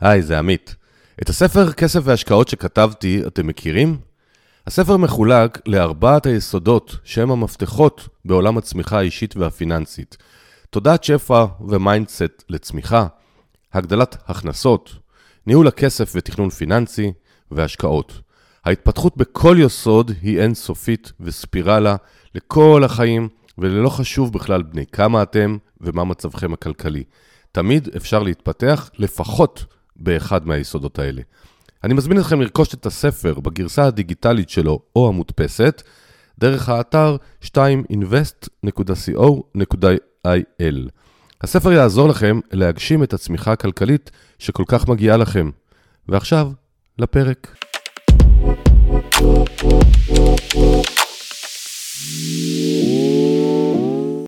היי, זה עמית. את הספר כסף והשקעות שכתבתי, אתם מכירים? הספר מחולק לארבעת היסודות שהם המפתחות בעולם הצמיחה האישית והפיננסית. תודעת שפע ו mindset לצמיחה, הגדלת הכנסות, ניהול הכסף ותכנון פיננסי והשקעות. ההתפתחות בכל יסוד היא אינסופית וספירלה לכל החיים, ולא חשוב בכלל בני כמה אתם ומה מצבכם הכלכלי. תמיד אפשר להתפתח לפחות באחד מהיסודות האלה. אני מזמין אתכם לרכוש את הספר בגרסה הדיגיטלית שלו או המודפסת, דרך האתר 2invest.co.il. הספר יעזור לכם להגשים את הצמיחה הכלכלית שכל כך מגיעה לכם. ועכשיו, לפרק.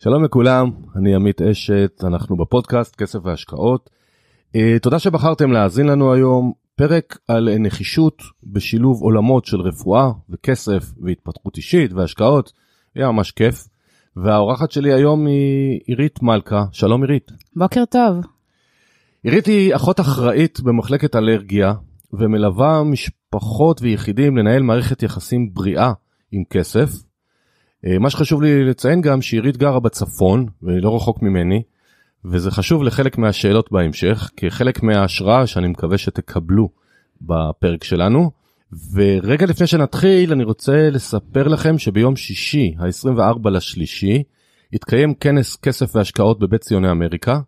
שלום לכולם, אני עמית אשת, אנחנו בפודקאסט כסף והשקעות. Uh, תודה שבחרתם להאזין לנו היום, פרק על נחישות בשילוב עולמות של רפואה וכסף והתפתחות אישית והשקעות, היה ממש כיף. והאורחת שלי היום היא עירית מלכה, שלום עירית. בוקר טוב. עירית היא אחות אחראית במחלקת אלרגיה ומלווה משפחות ויחידים לנהל מערכת יחסים בריאה עם כסף. אה, מה שחשוב לי לציין גם שעירית גרה בצפון ולא רחוק ממני וזה חשוב לחלק מהשאלות בהמשך כחלק מההשראה שאני מקווה שתקבלו בפרק שלנו. ורגע לפני שנתחיל אני רוצה לספר לכם שביום שישי ה-24 לשלישי התקיים כנס כסף והשקעות בבית ציוני אמריקה.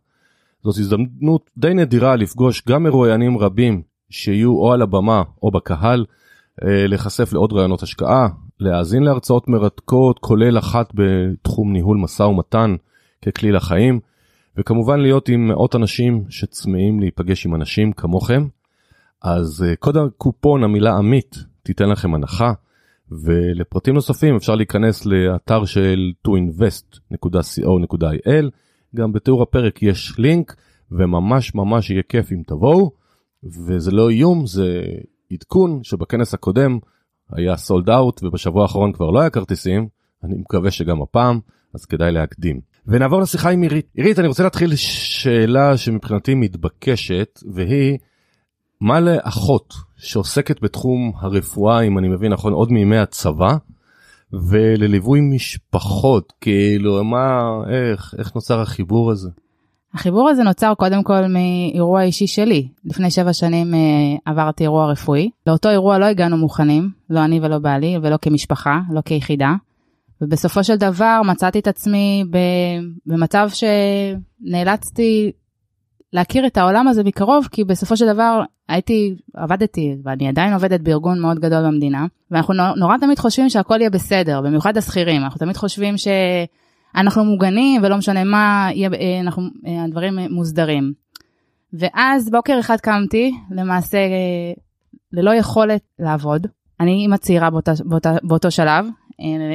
זאת הזדמנות די נדירה לפגוש גם מרואיינים רבים שיהיו או על הבמה או בקהל, אה, להיחשף לעוד רעיונות השקעה, להאזין להרצאות מרתקות כולל אחת בתחום ניהול משא ומתן ככלי לחיים, וכמובן להיות עם מאות אנשים שצמאים להיפגש עם אנשים כמוכם. אז אה, קוד הקופון המילה עמית תיתן לכם הנחה ולפרטים נוספים אפשר להיכנס לאתר של toinvest.co.il גם בתיאור הפרק יש לינק וממש ממש יהיה כיף אם תבואו וזה לא איום זה עדכון שבכנס הקודם היה סולד אאוט ובשבוע האחרון כבר לא היה כרטיסים אני מקווה שגם הפעם אז כדאי להקדים. ונעבור לשיחה עם עירית. עירית אני רוצה להתחיל שאלה שמבחינתי מתבקשת והיא מה לאחות שעוסקת בתחום הרפואה, אם אני מבין נכון, עוד מימי הצבא, ולליווי משפחות, כאילו, מה, איך, איך נוצר החיבור הזה? החיבור הזה נוצר קודם כל מאירוע אישי שלי. לפני שבע שנים אה, עברתי אירוע רפואי. לאותו אירוע לא הגענו מוכנים, לא אני ולא בעלי, ולא כמשפחה, לא כיחידה. ובסופו של דבר מצאתי את עצמי במצב שנאלצתי להכיר את העולם הזה מקרוב, כי בסופו של דבר הייתי, עבדתי, ואני עדיין עובדת בארגון מאוד גדול במדינה, ואנחנו נורא תמיד חושבים שהכל יהיה בסדר, במיוחד השכירים, אנחנו תמיד חושבים שאנחנו מוגנים ולא משנה מה, יהיה, אה, אנחנו, אה, הדברים מוסדרים. ואז בוקר אחד קמתי, למעשה ללא יכולת לעבוד. אני אימא צעירה באותה, באותה, באותו שלב, אה,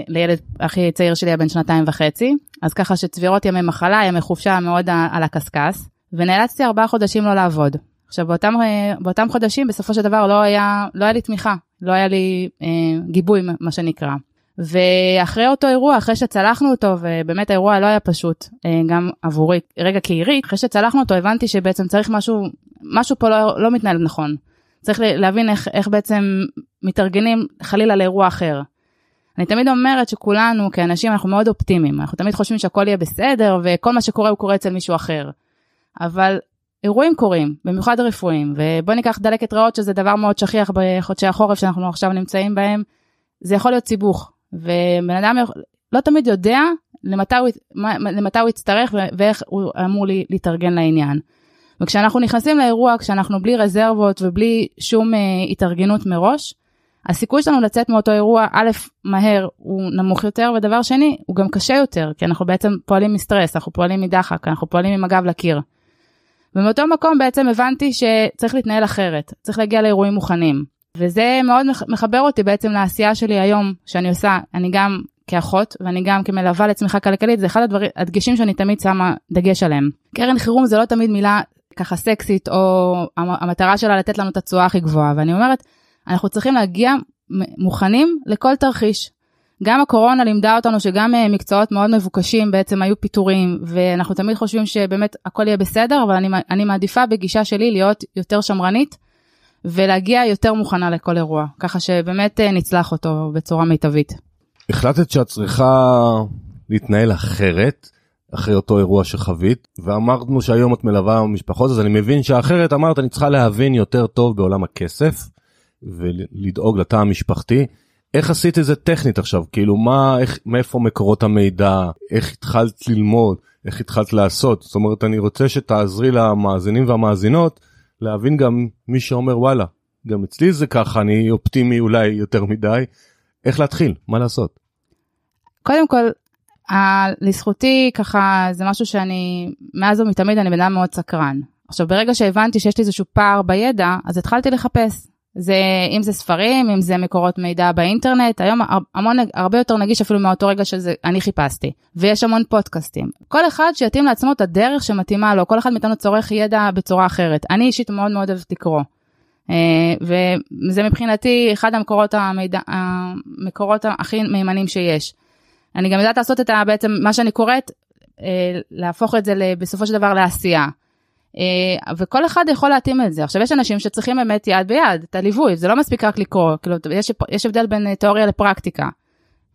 לילד הכי צעיר שלי היה בן שנתיים וחצי, אז ככה שצבירות ימי מחלה, ימי חופשה מאוד על הקשקש. ונאלצתי ארבעה חודשים לא לעבוד. עכשיו באותם, אה, באותם חודשים בסופו של דבר לא היה, לא היה לי תמיכה, לא היה לי אה, גיבוי מה שנקרא. ואחרי אותו אירוע, אחרי שצלחנו אותו, ובאמת האירוע לא היה פשוט, אה, גם עבורי, רגע כעירית, אחרי שצלחנו אותו הבנתי שבעצם צריך משהו, משהו פה לא, לא מתנהל נכון. צריך להבין איך, איך בעצם מתארגנים חלילה לאירוע אחר. אני תמיד אומרת שכולנו כאנשים אנחנו מאוד אופטימיים, אנחנו תמיד חושבים שהכל יהיה בסדר וכל מה שקורה הוא קורה אצל מישהו אחר. אבל אירועים קורים, במיוחד רפואיים, ובוא ניקח דלקת ריאות שזה דבר מאוד שכיח בחודשי החורף שאנחנו עכשיו נמצאים בהם, זה יכול להיות סיבוך, ובן אדם לא תמיד יודע למתי הוא, למתי הוא יצטרך ואיך הוא אמור להתארגן לעניין. וכשאנחנו נכנסים לאירוע, כשאנחנו בלי רזרבות ובלי שום uh, התארגנות מראש, הסיכוי שלנו לצאת מאותו אירוע, א', מהר הוא נמוך יותר, ודבר שני, הוא גם קשה יותר, כי אנחנו בעצם פועלים מסטרס, אנחנו פועלים מדחק, אנחנו פועלים עם הגב לקיר. ומאותו מקום בעצם הבנתי שצריך להתנהל אחרת, צריך להגיע לאירועים מוכנים. וזה מאוד מחבר אותי בעצם לעשייה שלי היום, שאני עושה, אני גם כאחות ואני גם כמלווה לצמיחה כלכלית, זה אחד הדברים, הדגשים שאני תמיד שמה דגש עליהם. קרן חירום זה לא תמיד מילה ככה סקסית, או המטרה שלה לתת לנו את התשואה הכי גבוהה, ואני אומרת, אנחנו צריכים להגיע מוכנים לכל תרחיש. גם הקורונה לימדה אותנו שגם אה, מקצועות מאוד מבוקשים בעצם היו פיטורים, ואנחנו תמיד חושבים שבאמת הכל יהיה בסדר, אבל אני, אני מעדיפה בגישה שלי להיות יותר שמרנית, ולהגיע יותר מוכנה לכל אירוע, ככה שבאמת אה, נצלח אותו בצורה מיטבית. החלטת שאת צריכה להתנהל אחרת אחרי אותו אירוע שחווית ואמרנו שהיום את מלווה משפחות אז אני מבין שאחרת אמרת אני צריכה להבין יותר טוב בעולם הכסף ולדאוג לתא המשפחתי. איך עשית את זה טכנית עכשיו כאילו מה איך מאיפה מקורות המידע איך התחלת ללמוד איך התחלת לעשות זאת אומרת אני רוצה שתעזרי למאזינים והמאזינות להבין גם מי שאומר וואלה גם אצלי זה ככה אני אופטימי אולי יותר מדי איך להתחיל מה לעשות. קודם כל לזכותי ככה זה משהו שאני מאז ומתמיד אני בן אדם מאוד סקרן. עכשיו ברגע שהבנתי שיש לי איזשהו פער בידע אז התחלתי לחפש. זה אם זה ספרים אם זה מקורות מידע באינטרנט היום המון הרבה יותר נגיש אפילו מאותו רגע שזה אני חיפשתי ויש המון פודקאסטים כל אחד שיתאים לעצמו את הדרך שמתאימה לו כל אחד מאיתנו צורך ידע בצורה אחרת אני אישית מאוד מאוד אוהבת לקרוא. אה, וזה מבחינתי אחד המקורות המידע המקורות הכי מהימנים שיש. אני גם יודעת לעשות את ה, בעצם מה שאני קוראת, אה, להפוך את זה בסופו של דבר לעשייה. אה, וכל אחד יכול להתאים את זה. עכשיו יש אנשים שצריכים באמת יד ביד, את הליווי, זה לא מספיק רק לקרוא, כאילו יש, יש הבדל בין אה, תיאוריה לפרקטיקה.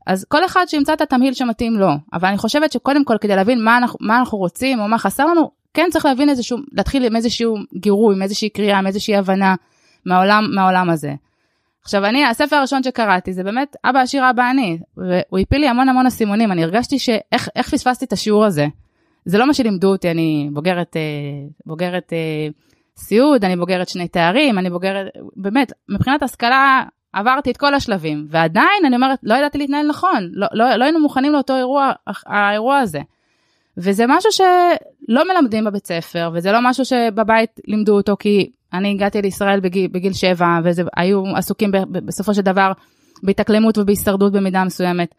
אז כל אחד שימצא את התמהיל שמתאים לו, אבל אני חושבת שקודם כל כדי להבין מה אנחנו, מה אנחנו רוצים או מה חסר לנו, כן צריך להבין איזשהו, להתחיל עם איזשהו גירוי, עם איזושהי קריאה, עם איזושהי הבנה מהעולם, מהעולם הזה. עכשיו אני, הספר הראשון שקראתי זה באמת אבא עשיר אבא אני, והוא הפיל לי המון המון אסימונים, אני הרגשתי שאיך פספסתי את השיעור הזה. זה לא מה שלימדו אותי, אני בוגרת, אה, בוגרת אה, סיעוד, אני בוגרת שני תארים, אני בוגרת, באמת, מבחינת השכלה עברתי את כל השלבים, ועדיין אני אומרת, לא ידעתי להתנהל נכון, לא, לא, לא היינו מוכנים לאותו אירוע, האירוע הזה. וזה משהו שלא מלמדים בבית ספר, וזה לא משהו שבבית לימדו אותו, כי אני הגעתי לישראל בגיל, בגיל שבע, והיו עסוקים ב, ב, בסופו של דבר בהתאקלמות ובהישרדות במידה מסוימת.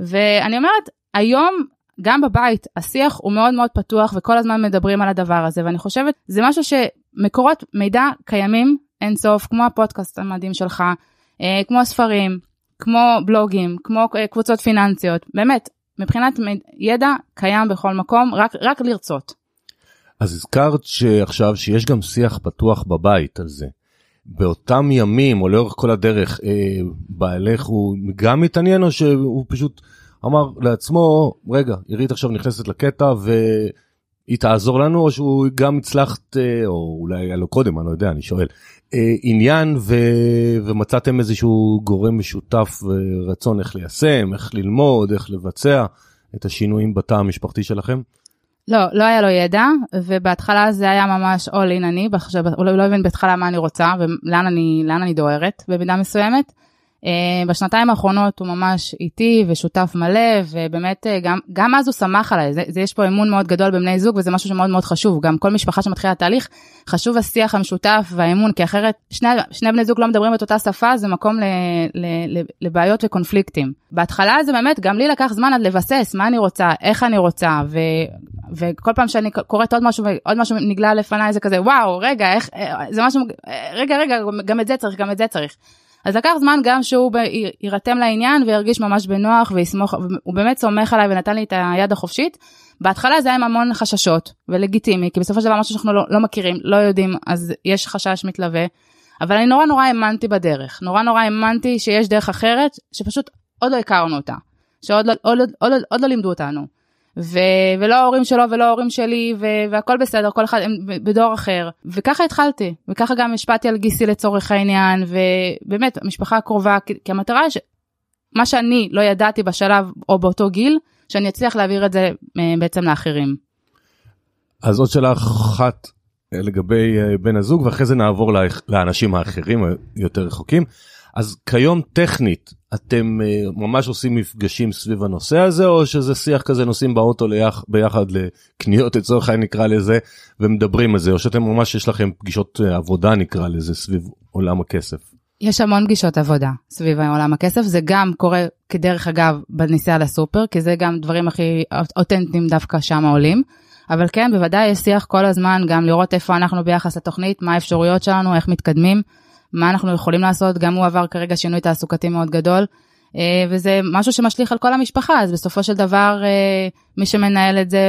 ואני אומרת, היום גם בבית השיח הוא מאוד מאוד פתוח וכל הזמן מדברים על הדבר הזה ואני חושבת זה משהו שמקורות מידע קיימים אין סוף כמו הפודקאסט המדהים שלך אה, כמו ספרים כמו בלוגים כמו אה, קבוצות פיננסיות באמת מבחינת ידע קיים בכל מקום רק רק לרצות. אז הזכרת שעכשיו שיש גם שיח פתוח בבית על זה. באותם ימים או לאורך כל הדרך אה, בעלך הוא גם מתעניין או שהוא פשוט אמר לעצמו רגע עירית עכשיו נכנסת לקטע והיא תעזור לנו או שהוא גם הצלחת אה, או אולי היה לו קודם אני לא יודע אני שואל אה, עניין ו... ומצאתם איזשהו גורם משותף ורצון איך ליישם איך ללמוד איך לבצע את השינויים בתא המשפחתי שלכם. לא, לא היה לו ידע, ובהתחלה זה היה ממש all in אני, הוא לא הבין בהתחלה מה אני רוצה ולאן אני, אני דוהרת במידה מסוימת. Uh, בשנתיים האחרונות הוא ממש איתי ושותף מלא ובאמת uh, גם, גם אז הוא שמח עליי, זה, זה יש פה אמון מאוד גדול בבני זוג וזה משהו שמאוד מאוד חשוב, גם כל משפחה שמתחילה תהליך חשוב השיח המשותף והאמון כי אחרת שני, שני בני זוג לא מדברים את אותה שפה זה מקום ל, ל, ל, לבעיות וקונפליקטים. בהתחלה זה באמת גם לי לקח זמן עד לבסס מה אני רוצה, איך אני רוצה ו, וכל פעם שאני קוראת עוד משהו ועוד משהו נגלה לפניי זה כזה וואו רגע איך אה, זה משהו רגע רגע גם את זה צריך גם את זה צריך. אז לקח זמן גם שהוא יירתם לעניין וירגיש ממש בנוח ויסמוך, הוא באמת סומך עליי ונתן לי את היד החופשית. בהתחלה זה היה עם המון חששות ולגיטימי, כי בסופו של דבר משהו שאנחנו לא, לא מכירים, לא יודעים, אז יש חשש מתלווה. אבל אני נורא נורא האמנתי בדרך, נורא נורא האמנתי שיש דרך אחרת, שפשוט עוד לא הכרנו אותה, שעוד לא, עוד, עוד, עוד, עוד לא לימדו אותנו. ו- ולא ההורים שלו ולא ההורים שלי ו- והכל בסדר כל אחד בדור אחר וככה התחלתי וככה גם השפעתי על גיסי לצורך העניין ובאמת המשפחה הקרובה כי, כי המטרה מה שאני לא ידעתי בשלב או באותו גיל שאני אצליח להעביר את זה אה, בעצם לאחרים. אז עוד שאלה אחת אה, לגבי אה, בן הזוג ואחרי זה נעבור לאנשים האחרים היותר רחוקים. אז כיום טכנית אתם uh, ממש עושים מפגשים סביב הנושא הזה או שזה שיח כזה נוסעים באוטו ליח, ביחד לקניות לצורך העניין נקרא לזה ומדברים על זה או שאתם ממש יש לכם פגישות uh, עבודה נקרא לזה סביב עולם הכסף. יש המון פגישות עבודה סביב עולם הכסף זה גם קורה כדרך אגב בנסיעה לסופר כי זה גם דברים הכי אותנטיים דווקא שם עולים. אבל כן בוודאי יש שיח כל הזמן גם לראות איפה אנחנו ביחס לתוכנית מה האפשרויות שלנו איך מתקדמים. מה אנחנו יכולים לעשות, גם הוא עבר כרגע שינוי תעסוקתי מאוד גדול. אה, וזה משהו שמשליך על כל המשפחה, אז בסופו של דבר אה, מי שמנהל את זה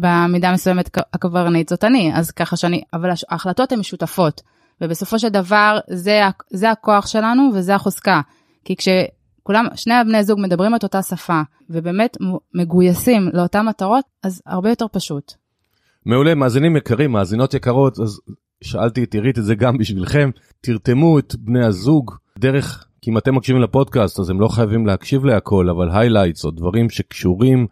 במידה מסוימת הקברניט זאת אני, אז ככה שאני, אבל ההחלטות הן משותפות, ובסופו של דבר זה, זה הכוח שלנו וזה החוזקה, כי כשכולם, שני הבני זוג מדברים את אותה שפה, ובאמת מגויסים לאותן מטרות, אז הרבה יותר פשוט. מעולה, מאזינים יקרים, מאזינות יקרות, אז שאלתי את אירית את זה גם בשבילכם, תרתמו את בני הזוג דרך כי אם אתם מקשיבים לפודקאסט אז הם לא חייבים להקשיב להכל, אבל highlights או דברים שקשורים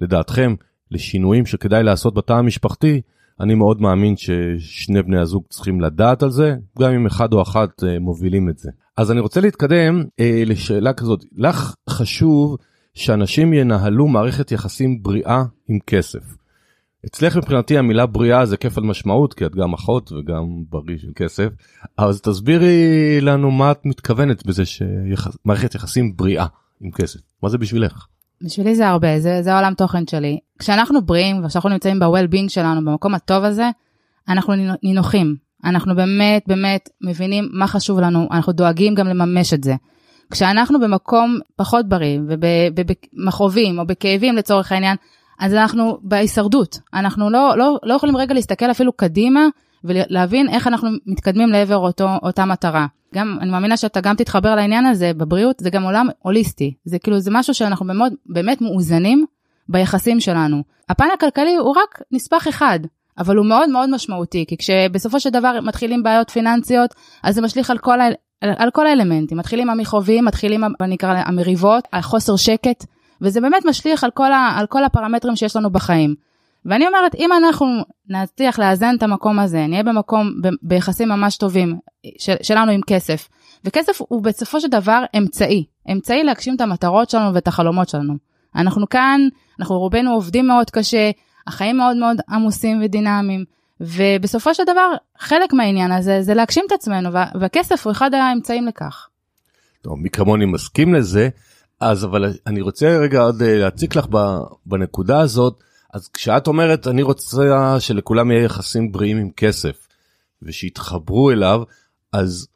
לדעתכם לשינויים שכדאי לעשות בתא המשפחתי, אני מאוד מאמין ששני בני הזוג צריכים לדעת על זה, גם אם אחד או אחת אה, מובילים את זה. אז אני רוצה להתקדם אה, לשאלה כזאת, לך חשוב שאנשים ינהלו מערכת יחסים בריאה עם כסף. אצלך מבחינתי המילה בריאה זה כפל משמעות כי את גם אחות וגם בריא של כסף אז תסבירי לנו מה את מתכוונת בזה שמערכת יחסים בריאה עם כסף מה זה בשבילך. בשבילי זה הרבה זה זה העולם תוכן שלי כשאנחנו בריאים וכשאנחנו נמצאים ב-well-being שלנו במקום הטוב הזה אנחנו נינוחים אנחנו באמת באמת מבינים מה חשוב לנו אנחנו דואגים גם לממש את זה. כשאנחנו במקום פחות בריא ובמכאובים או בכאבים לצורך העניין אז אנחנו בהישרדות, אנחנו לא, לא, לא יכולים רגע להסתכל אפילו קדימה ולהבין איך אנחנו מתקדמים לעבר אותו, אותה מטרה. גם, אני מאמינה שאתה גם תתחבר לעניין הזה בבריאות, זה גם עולם הוליסטי, זה כאילו, זה משהו שאנחנו באמת, באמת מאוזנים ביחסים שלנו. הפן הכלכלי הוא רק נספח אחד, אבל הוא מאוד מאוד משמעותי, כי כשבסופו של דבר מתחילים בעיות פיננסיות, אז זה משליך על כל, על, על כל האלמנטים, מתחילים המכאובים, מתחילים, נקרא המריבות, החוסר שקט. וזה באמת משליך על כל, ה, על כל הפרמטרים שיש לנו בחיים. ואני אומרת, אם אנחנו נצליח לאזן את המקום הזה, נהיה במקום, ב, ביחסים ממש טובים של, שלנו עם כסף, וכסף הוא בסופו של דבר אמצעי, אמצעי להגשים את המטרות שלנו ואת החלומות שלנו. אנחנו כאן, אנחנו רובנו עובדים מאוד קשה, החיים מאוד מאוד עמוסים ודינמיים, ובסופו של דבר, חלק מהעניין הזה זה להגשים את עצמנו, והכסף הוא אחד האמצעים לכך. טוב, מי כמוני מסכים לזה, אז אבל אני רוצה רגע עוד אה, להציק לך בנקודה הזאת. אז כשאת אומרת אני רוצה שלכולם יהיה יחסים בריאים עם כסף ושיתחברו אליו אז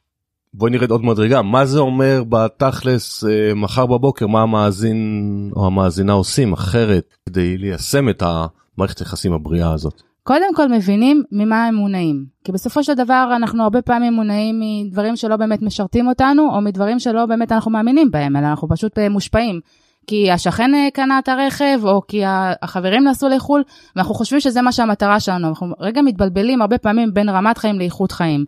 בואי נרד עוד מדרגה. מה זה אומר בתכלס אה, מחר בבוקר? מה המאזין או המאזינה עושים אחרת כדי ליישם את המערכת היחסים הבריאה הזאת. קודם כל מבינים ממה הם מונעים. כי בסופו של דבר אנחנו הרבה פעמים מונעים מדברים שלא באמת משרתים אותנו, או מדברים שלא באמת אנחנו מאמינים בהם, אלא אנחנו פשוט אה, מושפעים. כי השכן אה, קנה את הרכב, או כי החברים נסעו לחו"ל, ואנחנו חושבים שזה מה שהמטרה שלנו. אנחנו רגע מתבלבלים הרבה פעמים בין רמת חיים לאיכות חיים.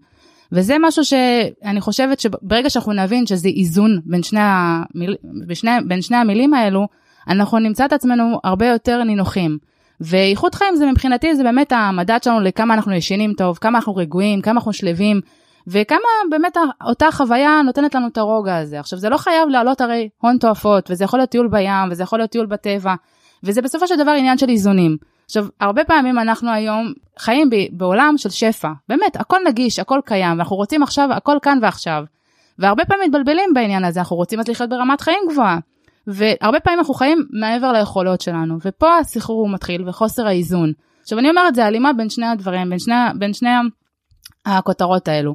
וזה משהו שאני חושבת שברגע שאנחנו נבין שזה איזון בין שני, המיל... בשני... בין שני המילים האלו, אנחנו נמצא את עצמנו הרבה יותר נינוחים. ואיכות חיים זה מבחינתי זה באמת המדד שלנו לכמה אנחנו ישנים טוב, כמה אנחנו רגועים, כמה אנחנו שלווים, וכמה באמת אותה חוויה נותנת לנו את הרוגע הזה. עכשיו זה לא חייב לעלות הרי הון תועפות, וזה יכול להיות טיול בים, וזה יכול להיות טיול בטבע, וזה בסופו של דבר עניין של איזונים. עכשיו, הרבה פעמים אנחנו היום חיים בעולם של שפע, באמת, הכל נגיש, הכל קיים, ואנחנו רוצים עכשיו, הכל כאן ועכשיו. והרבה פעמים מתבלבלים בעניין הזה, אנחנו רוצים אז לחיות ברמת חיים גבוהה. והרבה פעמים אנחנו חיים מעבר ליכולות שלנו, ופה הסחרור מתחיל וחוסר האיזון. עכשיו אני אומרת, זה הלימה בין שני הדברים, בין שני, בין שני הכותרות האלו.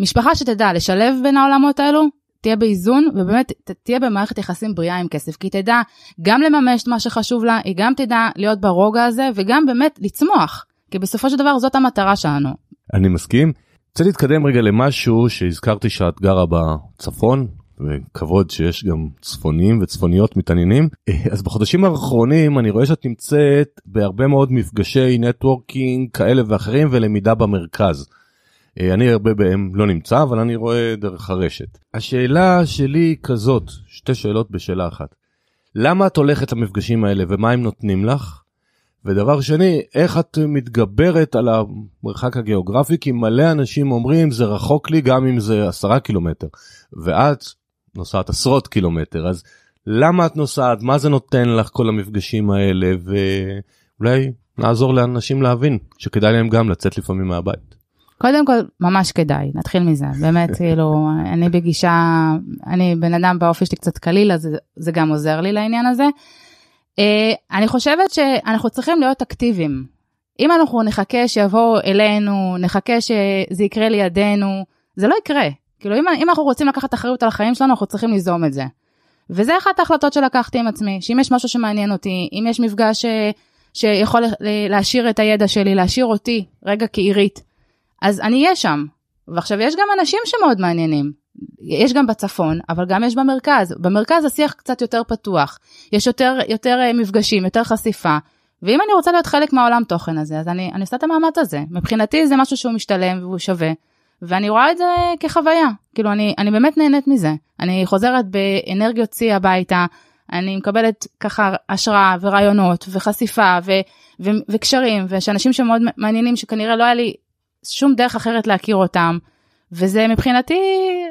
משפחה שתדע לשלב בין העולמות האלו, תהיה באיזון ובאמת תהיה במערכת יחסים בריאה עם כסף, כי היא תדע גם לממש את מה שחשוב לה, היא גם תדע להיות ברוגע הזה וגם באמת לצמוח, כי בסופו של דבר זאת המטרה שלנו. אני מסכים. רוצה להתקדם רגע למשהו שהזכרתי שאת גרה בצפון, וכבוד שיש גם צפונים וצפוניות מתעניינים אז בחודשים האחרונים אני רואה שאת נמצאת בהרבה מאוד מפגשי נטוורקינג כאלה ואחרים ולמידה במרכז. אני הרבה בהם לא נמצא אבל אני רואה דרך הרשת. השאלה שלי היא כזאת שתי שאלות בשאלה אחת. למה את הולכת למפגשים האלה ומה הם נותנים לך? ודבר שני, איך את מתגברת על המרחק הגיאוגרפי? כי מלא אנשים אומרים זה רחוק לי גם אם זה עשרה קילומטר. ואת נוסעת עשרות קילומטר אז למה את נוסעת מה זה נותן לך כל המפגשים האלה ואולי נעזור לאנשים להבין שכדאי להם גם לצאת לפעמים מהבית. קודם כל ממש כדאי נתחיל מזה באמת כאילו אני בגישה אני בן אדם באופי שלי קצת קליל אז זה גם עוזר לי לעניין הזה. אה, אני חושבת שאנחנו צריכים להיות אקטיביים. אם אנחנו נחכה שיבואו אלינו נחכה שזה יקרה לידינו זה לא יקרה כאילו אם, אם אנחנו רוצים לקחת אחריות על החיים שלנו אנחנו צריכים ליזום את זה. וזה אחת ההחלטות שלקחתי עם עצמי, שאם יש משהו שמעניין אותי, אם יש מפגש ש... שיכול להשאיר את הידע שלי, להשאיר אותי רגע כעירית, אז אני אהיה שם. ועכשיו יש גם אנשים שמאוד מעניינים, יש גם בצפון, אבל גם יש במרכז. במרכז השיח קצת יותר פתוח, יש יותר, יותר אה, מפגשים, יותר חשיפה. ואם אני רוצה להיות חלק מהעולם תוכן הזה, אז אני, אני עושה את המאמץ הזה. מבחינתי זה משהו שהוא משתלם והוא שווה, ואני רואה את זה כחוויה. כאילו, אני, אני באמת נהנית מזה. אני חוזרת באנרגיות שיא הביתה, אני מקבלת ככה השראה ורעיונות וחשיפה ו, ו, וקשרים, ויש אנשים שמאוד מעניינים שכנראה לא היה לי שום דרך אחרת להכיר אותם. וזה מבחינתי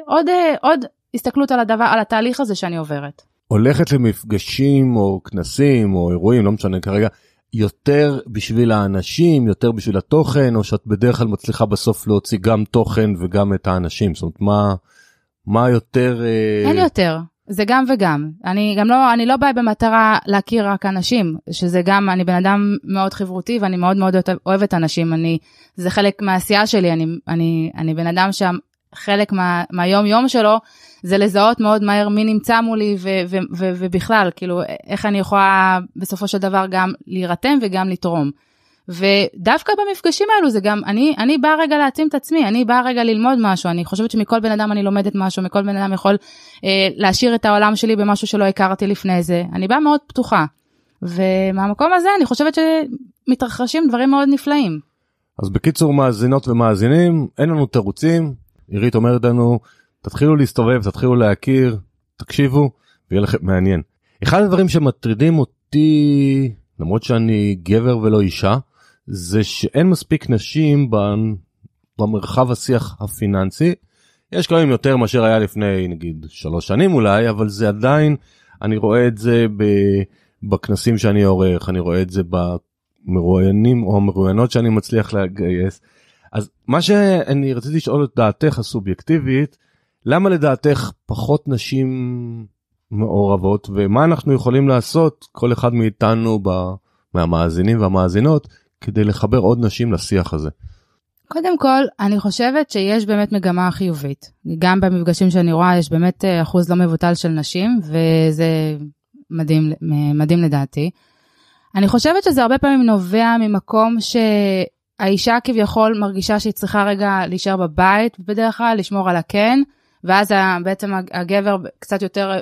עוד, עוד הסתכלות על הדבר, על התהליך הזה שאני עוברת. הולכת למפגשים או כנסים או אירועים, לא משנה כרגע, יותר בשביל האנשים, יותר בשביל התוכן, או שאת בדרך כלל מצליחה בסוף להוציא גם תוכן וגם את האנשים? זאת אומרת, מה, מה יותר... אה, אין יותר. זה גם וגם. אני גם לא, אני לא באה במטרה להכיר רק אנשים, שזה גם, אני בן אדם מאוד חברותי ואני מאוד מאוד אוהבת אנשים, אני, זה חלק מהעשייה שלי, אני, אני, אני בן אדם שחלק מה, מהיום יום שלו זה לזהות מאוד מהר מי נמצא מולי ו, ו, ו, ובכלל, כאילו, איך אני יכולה בסופו של דבר גם להירתם וגם לתרום. ודווקא במפגשים האלו זה גם, אני, אני באה רגע להעצים את עצמי, אני באה רגע ללמוד משהו, אני חושבת שמכל בן אדם אני לומדת משהו, מכל בן אדם יכול אה, להשאיר את העולם שלי במשהו שלא הכרתי לפני זה, אני באה מאוד פתוחה. ומהמקום הזה אני חושבת שמתרחשים דברים מאוד נפלאים. אז בקיצור מאזינות ומאזינים, אין לנו תירוצים, עירית אומרת לנו, תתחילו להסתובב, תתחילו להכיר, תקשיבו, ויהיה לכם מעניין. אחד הדברים שמטרידים אותי, למרות שאני גבר ולא אישה, זה שאין מספיק נשים במרחב השיח הפיננסי. יש כמה יותר מאשר היה לפני נגיד שלוש שנים אולי, אבל זה עדיין, אני רואה את זה בכנסים שאני עורך, אני רואה את זה במרואיינים או המרואיינות שאני מצליח לגייס. אז מה שאני רציתי לשאול את דעתך הסובייקטיבית, למה לדעתך פחות נשים מעורבות ומה אנחנו יכולים לעשות כל אחד מאיתנו ב... מהמאזינים והמאזינות כדי לחבר עוד נשים לשיח הזה? קודם כל, אני חושבת שיש באמת מגמה חיובית. גם במפגשים שאני רואה, יש באמת אה, אחוז לא מבוטל של נשים, וזה מדהים, מדהים לדעתי. אני חושבת שזה הרבה פעמים נובע ממקום שהאישה כביכול מרגישה שהיא צריכה רגע להישאר בבית, בדרך כלל לשמור על הקן, ואז בעצם הגבר קצת יותר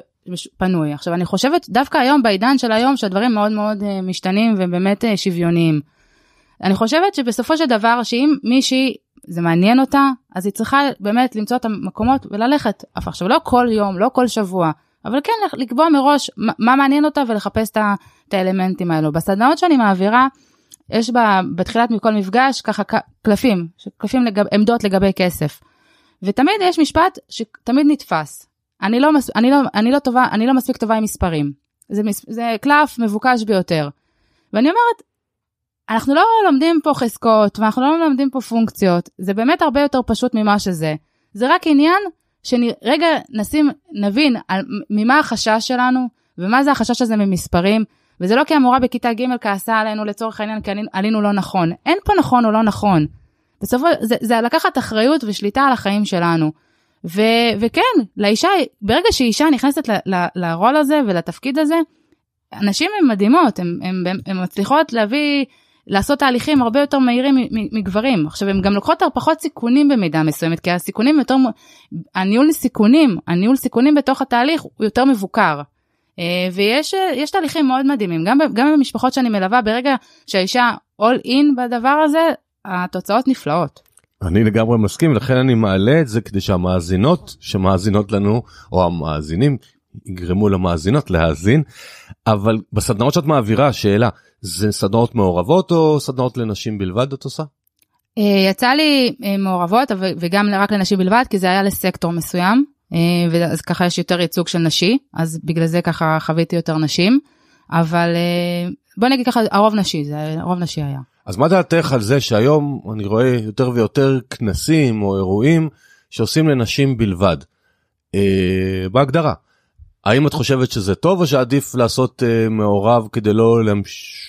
פנוי. עכשיו אני חושבת דווקא היום בעידן של היום שהדברים מאוד מאוד אה, משתנים ובאמת אה, שוויוניים. אני חושבת שבסופו של דבר שאם מישהי זה מעניין אותה אז היא צריכה באמת למצוא את המקומות וללכת עכשיו לא כל יום לא כל שבוע אבל כן לקבוע מראש מה מעניין אותה ולחפש את האלמנטים האלו בסדנאות שאני מעבירה יש בה בתחילת מכל מפגש ככה קלפים קלפים לגב, עמדות לגבי כסף. ותמיד יש משפט שתמיד נתפס אני לא, אני לא, אני לא טובה, אני לא מספיק טובה עם מספרים. זה, זה קלף מבוקש ביותר. ואני אומרת, אנחנו לא לומדים פה חזקות, ואנחנו לא לומדים פה פונקציות, זה באמת הרבה יותר פשוט ממה שזה. זה רק עניין שרגע נשים, נבין על, ממה החשש שלנו, ומה זה החשש הזה ממספרים, וזה לא כי המורה בכיתה ג' כעסה עלינו לצורך העניין כי עלינו לא נכון. אין פה נכון או לא נכון. בסופו, זה, זה לקחת אחריות ושליטה על החיים שלנו. ו, וכן, לאישה, ברגע שאישה נכנסת ל, ל, לרול הזה ולתפקיד הזה, נשים הן מדהימות, הן מצליחות להביא, לעשות תהליכים הרבה יותר מהירים מגברים. עכשיו, הן גם לוקחות פחות סיכונים במידה מסוימת, כי הסיכונים יותר, הניהול סיכונים, הניהול סיכונים בתוך התהליך הוא יותר מבוקר. אה, ויש תהליכים מאוד מדהימים, גם, גם במשפחות שאני מלווה, ברגע שהאישה all in בדבר הזה, התוצאות נפלאות. אני לגמרי מסכים לכן אני מעלה את זה כדי שהמאזינות שמאזינות לנו או המאזינים יגרמו למאזינות להאזין אבל בסדנאות שאת מעבירה שאלה זה סדנאות מעורבות או סדנאות לנשים בלבד את עושה? אה, יצא לי אה, מעורבות וגם רק לנשים בלבד כי זה היה לסקטור מסוים אה, ואז ככה יש יותר ייצוג של נשי אז בגלל זה ככה חוויתי יותר נשים אבל בוא נגיד ככה הרוב נשי זה הרוב נשי היה. אז מה דעתך על זה שהיום אני רואה יותר ויותר כנסים או אירועים שעושים לנשים בלבד? אה, בהגדרה. האם את חושבת שזה טוב או שעדיף לעשות אה, מעורב כדי לא להמש...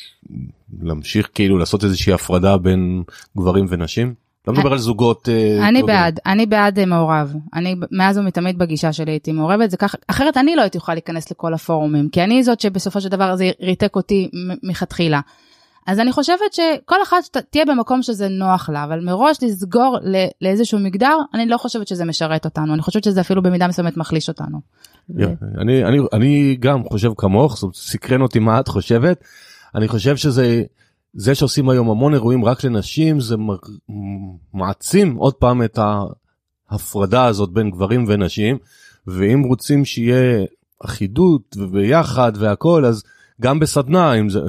להמשיך כאילו לעשות איזושהי הפרדה בין גברים ונשים? לא מדבר על זוגות. אה, אני. בעד, אני בעד אה, מעורב. אני מאז ומתמיד בגישה שלי הייתי מעורבת, זה ככה, אחרת אני לא הייתי יכולה להיכנס לכל הפורומים, כי אני זאת שבסופו של דבר זה ריתק אותי מלכתחילה. אז אני חושבת שכל אחת תהיה במקום שזה נוח לה, אבל מראש לסגור לאיזשהו מגדר, אני לא חושבת שזה משרת אותנו, אני חושבת שזה אפילו במידה מסוימת מחליש אותנו. ו- אני, אני, אני גם חושב כמוך, זאת אומרת, סקרן אותי מה את חושבת. אני חושב שזה, זה שעושים היום המון אירועים רק לנשים, זה מעצים עוד פעם את ההפרדה הזאת בין גברים ונשים, ואם רוצים שיהיה אחידות וביחד והכל, אז גם בסדנה, אם זה,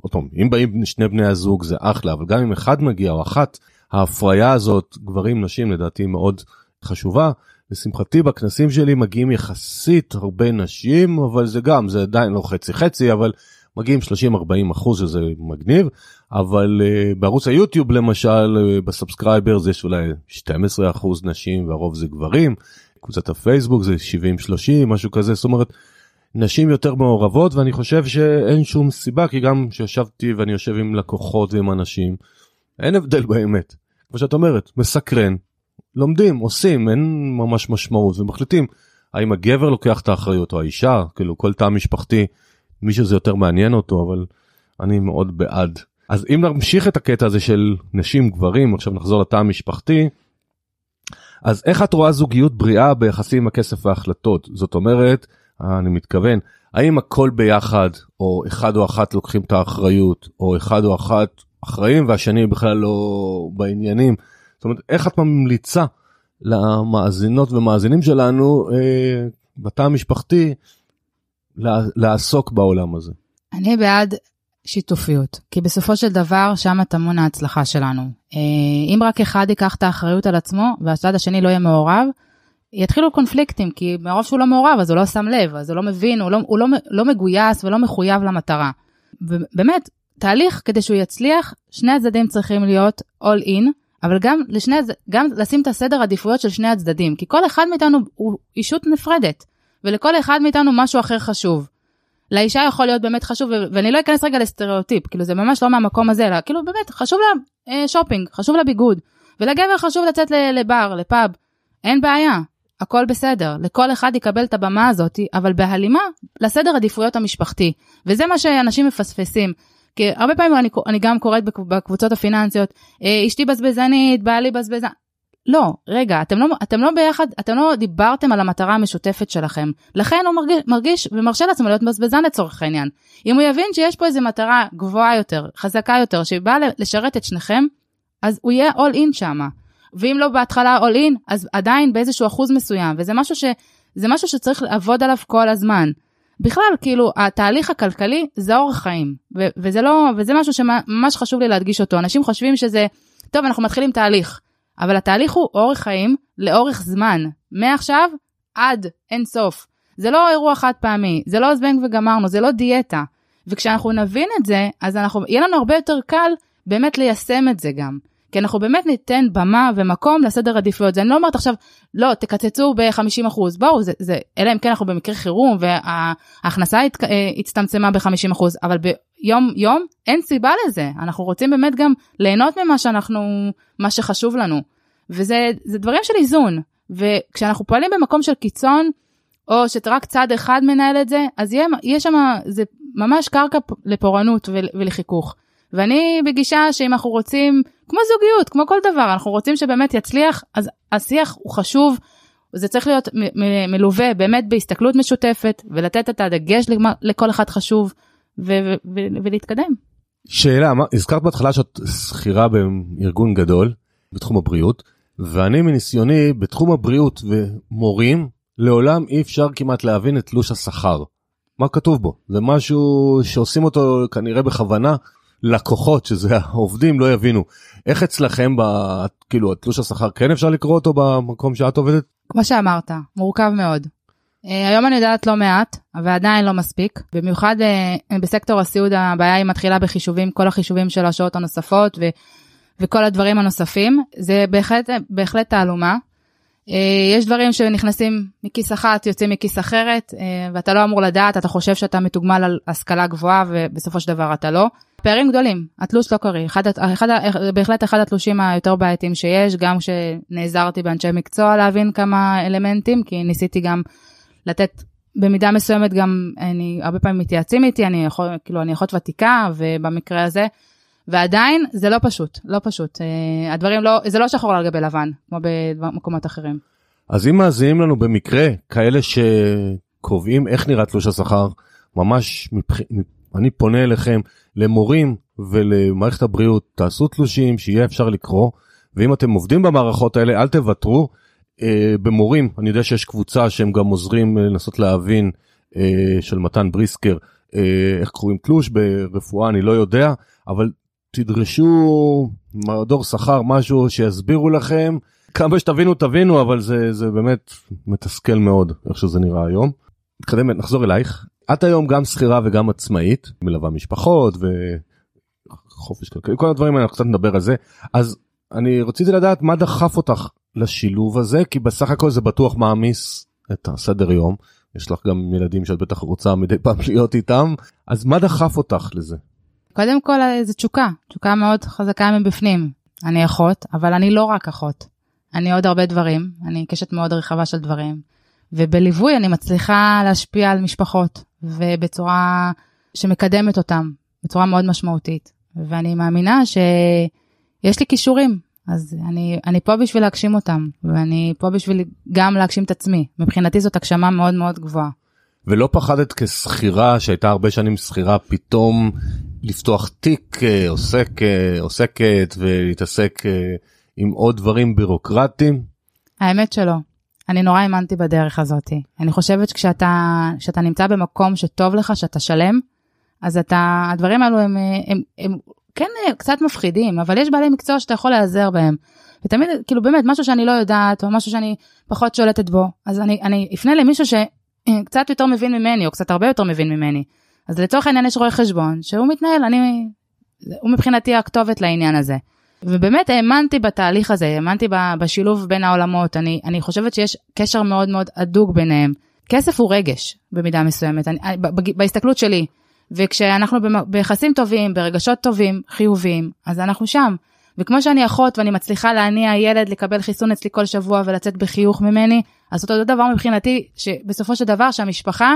עוד פעם, אם באים שני בני הזוג זה אחלה, אבל גם אם אחד מגיע או אחת, ההפריה הזאת, גברים, נשים, לדעתי מאוד חשובה. לשמחתי בכנסים שלי מגיעים יחסית הרבה נשים אבל זה גם זה עדיין לא חצי חצי אבל מגיעים 30-40 אחוז שזה מגניב אבל אה, בערוץ היוטיוב למשל אה, ב subscribers יש אולי 12 אחוז נשים והרוב זה גברים. קבוצת הפייסבוק זה 70-30 משהו כזה. זאת אומרת נשים יותר מעורבות ואני חושב שאין שום סיבה כי גם שישבתי ואני יושב עם לקוחות ועם אנשים אין הבדל באמת. כמו שאת אומרת מסקרן. לומדים עושים אין ממש משמעות. ומחליטים האם הגבר לוקח את האחריות או האישה? כאילו כל תא משפחתי מי שזה יותר מעניין אותו אבל אני מאוד בעד אז אם נמשיך את הקטע הזה של נשים גברים עכשיו נחזור לתא המשפחתי. אז איך את רואה זוגיות בריאה ביחסים עם הכסף וההחלטות זאת אומרת אני מתכוון האם הכל ביחד או אחד או אחת לוקחים את האחריות או אחד או אחת אחראים והשני בכלל לא בעניינים. זאת אומרת איך את ממליצה למאזינות ומאזינים שלנו אה, בתא המשפחתי לעסוק בעולם הזה. אני בעד שיתופיות, כי בסופו של דבר שם טמון ההצלחה שלנו. אה, אם רק אחד ייקח את האחריות על עצמו והצד השני לא יהיה מעורב, יתחילו קונפליקטים, כי מרוב שהוא לא מעורב אז הוא לא שם לב, אז הוא לא מבין, הוא לא, הוא לא, לא מגויס ולא מחויב למטרה. ובאמת, תהליך כדי שהוא יצליח, שני הצדדים צריכים להיות all in, אבל גם, לשני, גם לשים את הסדר עדיפויות של שני הצדדים, כי כל אחד מאיתנו הוא אישות נפרדת, ולכל אחד מאיתנו משהו אחר חשוב. לאישה יכול להיות באמת חשוב, ואני לא אכנס רגע לסטריאוטיפ, כאילו זה ממש לא מהמקום הזה, אלא כאילו באמת חשוב לה אה, שופינג, חשוב לה ביגוד, ולגבר חשוב לצאת לבר, לפאב, אין בעיה, הכל בסדר, לכל אחד יקבל את הבמה הזאת, אבל בהלימה לסדר עדיפויות המשפחתי, וזה מה שאנשים מפספסים. כי הרבה פעמים אני, אני גם קוראת בק- בקבוצות הפיננסיות, אה, אשתי בזבזנית, בעלי בזבזן. לא, רגע, אתם לא, אתם לא ביחד, אתם לא דיברתם על המטרה המשותפת שלכם. לכן הוא מרגיש, מרגיש ומרשה לעצמו להיות בזבזן לצורך העניין. אם הוא יבין שיש פה איזו מטרה גבוהה יותר, חזקה יותר, שבאה לשרת את שניכם, אז הוא יהיה all in שמה. ואם לא בהתחלה all in, אז עדיין באיזשהו אחוז מסוים, וזה משהו, ש, משהו שצריך לעבוד עליו כל הזמן. בכלל, כאילו, התהליך הכלכלי זה אורח חיים, ו- וזה לא, וזה משהו שממש חשוב לי להדגיש אותו. אנשים חושבים שזה, טוב, אנחנו מתחילים תהליך, אבל התהליך הוא אורך חיים לאורך זמן, מעכשיו עד אין סוף. זה לא אירוע חד פעמי, זה לא זבנג וגמרנו, זה לא דיאטה. וכשאנחנו נבין את זה, אז אנחנו, יהיה לנו הרבה יותר קל באמת ליישם את זה גם. כי אנחנו באמת ניתן במה ומקום לסדר עדיפויות. זה אני לא אומרת עכשיו, לא, תקצצו ב-50 אחוז. בואו, זה, זה, אלא אם כן אנחנו במקרה חירום וההכנסה הת, אה, הצטמצמה ב-50 אחוז, אבל ביום יום אין סיבה לזה. אנחנו רוצים באמת גם ליהנות ממה שאנחנו, מה שחשוב לנו. וזה זה דברים של איזון. וכשאנחנו פועלים במקום של קיצון, או שרק צד אחד מנהל את זה, אז יהיה, יהיה שם, זה ממש קרקע לפורענות ול, ולחיכוך. ואני בגישה שאם אנחנו רוצים, כמו זוגיות, כמו כל דבר, אנחנו רוצים שבאמת יצליח, אז השיח הוא חשוב, זה צריך להיות מלווה באמת בהסתכלות משותפת, ולתת את הדגש לכל אחד חשוב, ולהתקדם. שאלה, מה, הזכרת בהתחלה שאת שכירה בארגון גדול בתחום הבריאות, ואני מניסיוני בתחום הבריאות ומורים, לעולם אי אפשר כמעט להבין את תלוש השכר. מה כתוב בו? זה משהו שעושים אותו כנראה בכוונה. לקוחות שזה העובדים לא יבינו איך אצלכם ב... כאילו התלוש השכר כן אפשר לקרוא אותו במקום שאת עובדת כמו שאמרת, מורכב מאוד. אה, היום אני יודעת לא מעט, אבל עדיין לא מספיק. במיוחד אה, בסקטור הסיעוד הבעיה היא מתחילה בחישובים, כל החישובים של השעות הנוספות ו, וכל הדברים הנוספים. זה בהחלט, בהחלט תעלומה. אה, יש דברים שנכנסים מכיס אחת, יוצאים מכיס אחרת, ואתה לא אמור לדעת, אתה חושב שאתה מתוגמל על השכלה גבוהה, ובסופו של דבר אתה לא. פערים גדולים, התלוש לא קריא, אחד, אחד, בהחלט אחד התלושים היותר בעייתיים שיש, גם כשנעזרתי באנשי מקצוע להבין כמה אלמנטים, כי ניסיתי גם לתת במידה מסוימת גם, אני הרבה פעמים מתייעצים איתי, אני יכול, כאילו אני אחות ותיקה, ובמקרה הזה, ועדיין זה לא פשוט, לא פשוט. אה, הדברים לא, זה לא שחור על גבי לבן, כמו במקומות אחרים. אז אם מאזינים לנו במקרה, כאלה שקובעים איך נראה תלוש השכר, ממש, מבח... אני פונה אליכם, למורים ולמערכת הבריאות, תעשו תלושים שיהיה אפשר לקרוא, ואם אתם עובדים במערכות האלה, אל תוותרו. אה, במורים, אני יודע שיש קבוצה שהם גם עוזרים אה, לנסות להבין, אה, של מתן בריסקר, אה, איך קוראים תלוש ברפואה, אני לא יודע, אבל תדרשו מדור שכר משהו שיסבירו לכם. כמה שתבינו תבינו אבל זה זה באמת מתסכל מאוד איך שזה נראה היום. נתקדם נחזור אלייך. את היום גם שכירה וגם עצמאית מלווה משפחות וחופש כלכלי כל הדברים האלה אנחנו קצת נדבר על זה. אז אני רציתי לדעת מה דחף אותך לשילוב הזה כי בסך הכל זה בטוח מעמיס את הסדר יום יש לך גם ילדים שאת בטח רוצה מדי פעם להיות איתם אז מה דחף אותך לזה. קודם כל זה תשוקה, תשוקה מאוד חזקה מבפנים. אני אחות, אבל אני לא רק אחות. אני עוד הרבה דברים, אני קשת מאוד רחבה של דברים. ובליווי אני מצליחה להשפיע על משפחות, ובצורה שמקדמת אותם, בצורה מאוד משמעותית. ואני מאמינה שיש לי כישורים, אז אני, אני פה בשביל להגשים אותם, ואני פה בשביל גם להגשים את עצמי. מבחינתי זאת הגשמה מאוד מאוד גבוהה. ולא פחדת כשכירה שהייתה הרבה שנים שכירה פתאום לפתוח תיק אה, עוסק אה, עוסקת ולהתעסק אה, עם עוד דברים בירוקרטיים? האמת שלא. אני נורא האמנתי בדרך הזאת. אני חושבת שכשאתה שאתה נמצא במקום שטוב לך, שאתה שלם, אז אתה, הדברים האלו הם, הם, הם, הם כן קצת מפחידים, אבל יש בעלי מקצוע שאתה יכול להיעזר בהם. ותמיד, כאילו באמת, משהו שאני לא יודעת, או משהו שאני פחות שולטת בו, אז אני, אני אפנה למישהו שקצת יותר מבין ממני, או קצת הרבה יותר מבין ממני. אז לצורך העניין יש רואה חשבון שהוא מתנהל, אני, הוא מבחינתי הכתובת לעניין הזה. ובאמת האמנתי בתהליך הזה, האמנתי בשילוב בין העולמות, אני, אני חושבת שיש קשר מאוד מאוד הדוק ביניהם. כסף הוא רגש במידה מסוימת, אני, בהסתכלות שלי. וכשאנחנו ביחסים טובים, ברגשות טובים, חיוביים, אז אנחנו שם. וכמו שאני אחות ואני מצליחה להניע ילד לקבל חיסון אצלי כל שבוע ולצאת בחיוך ממני, אז אותו דבר מבחינתי, שבסופו של דבר שהמשפחה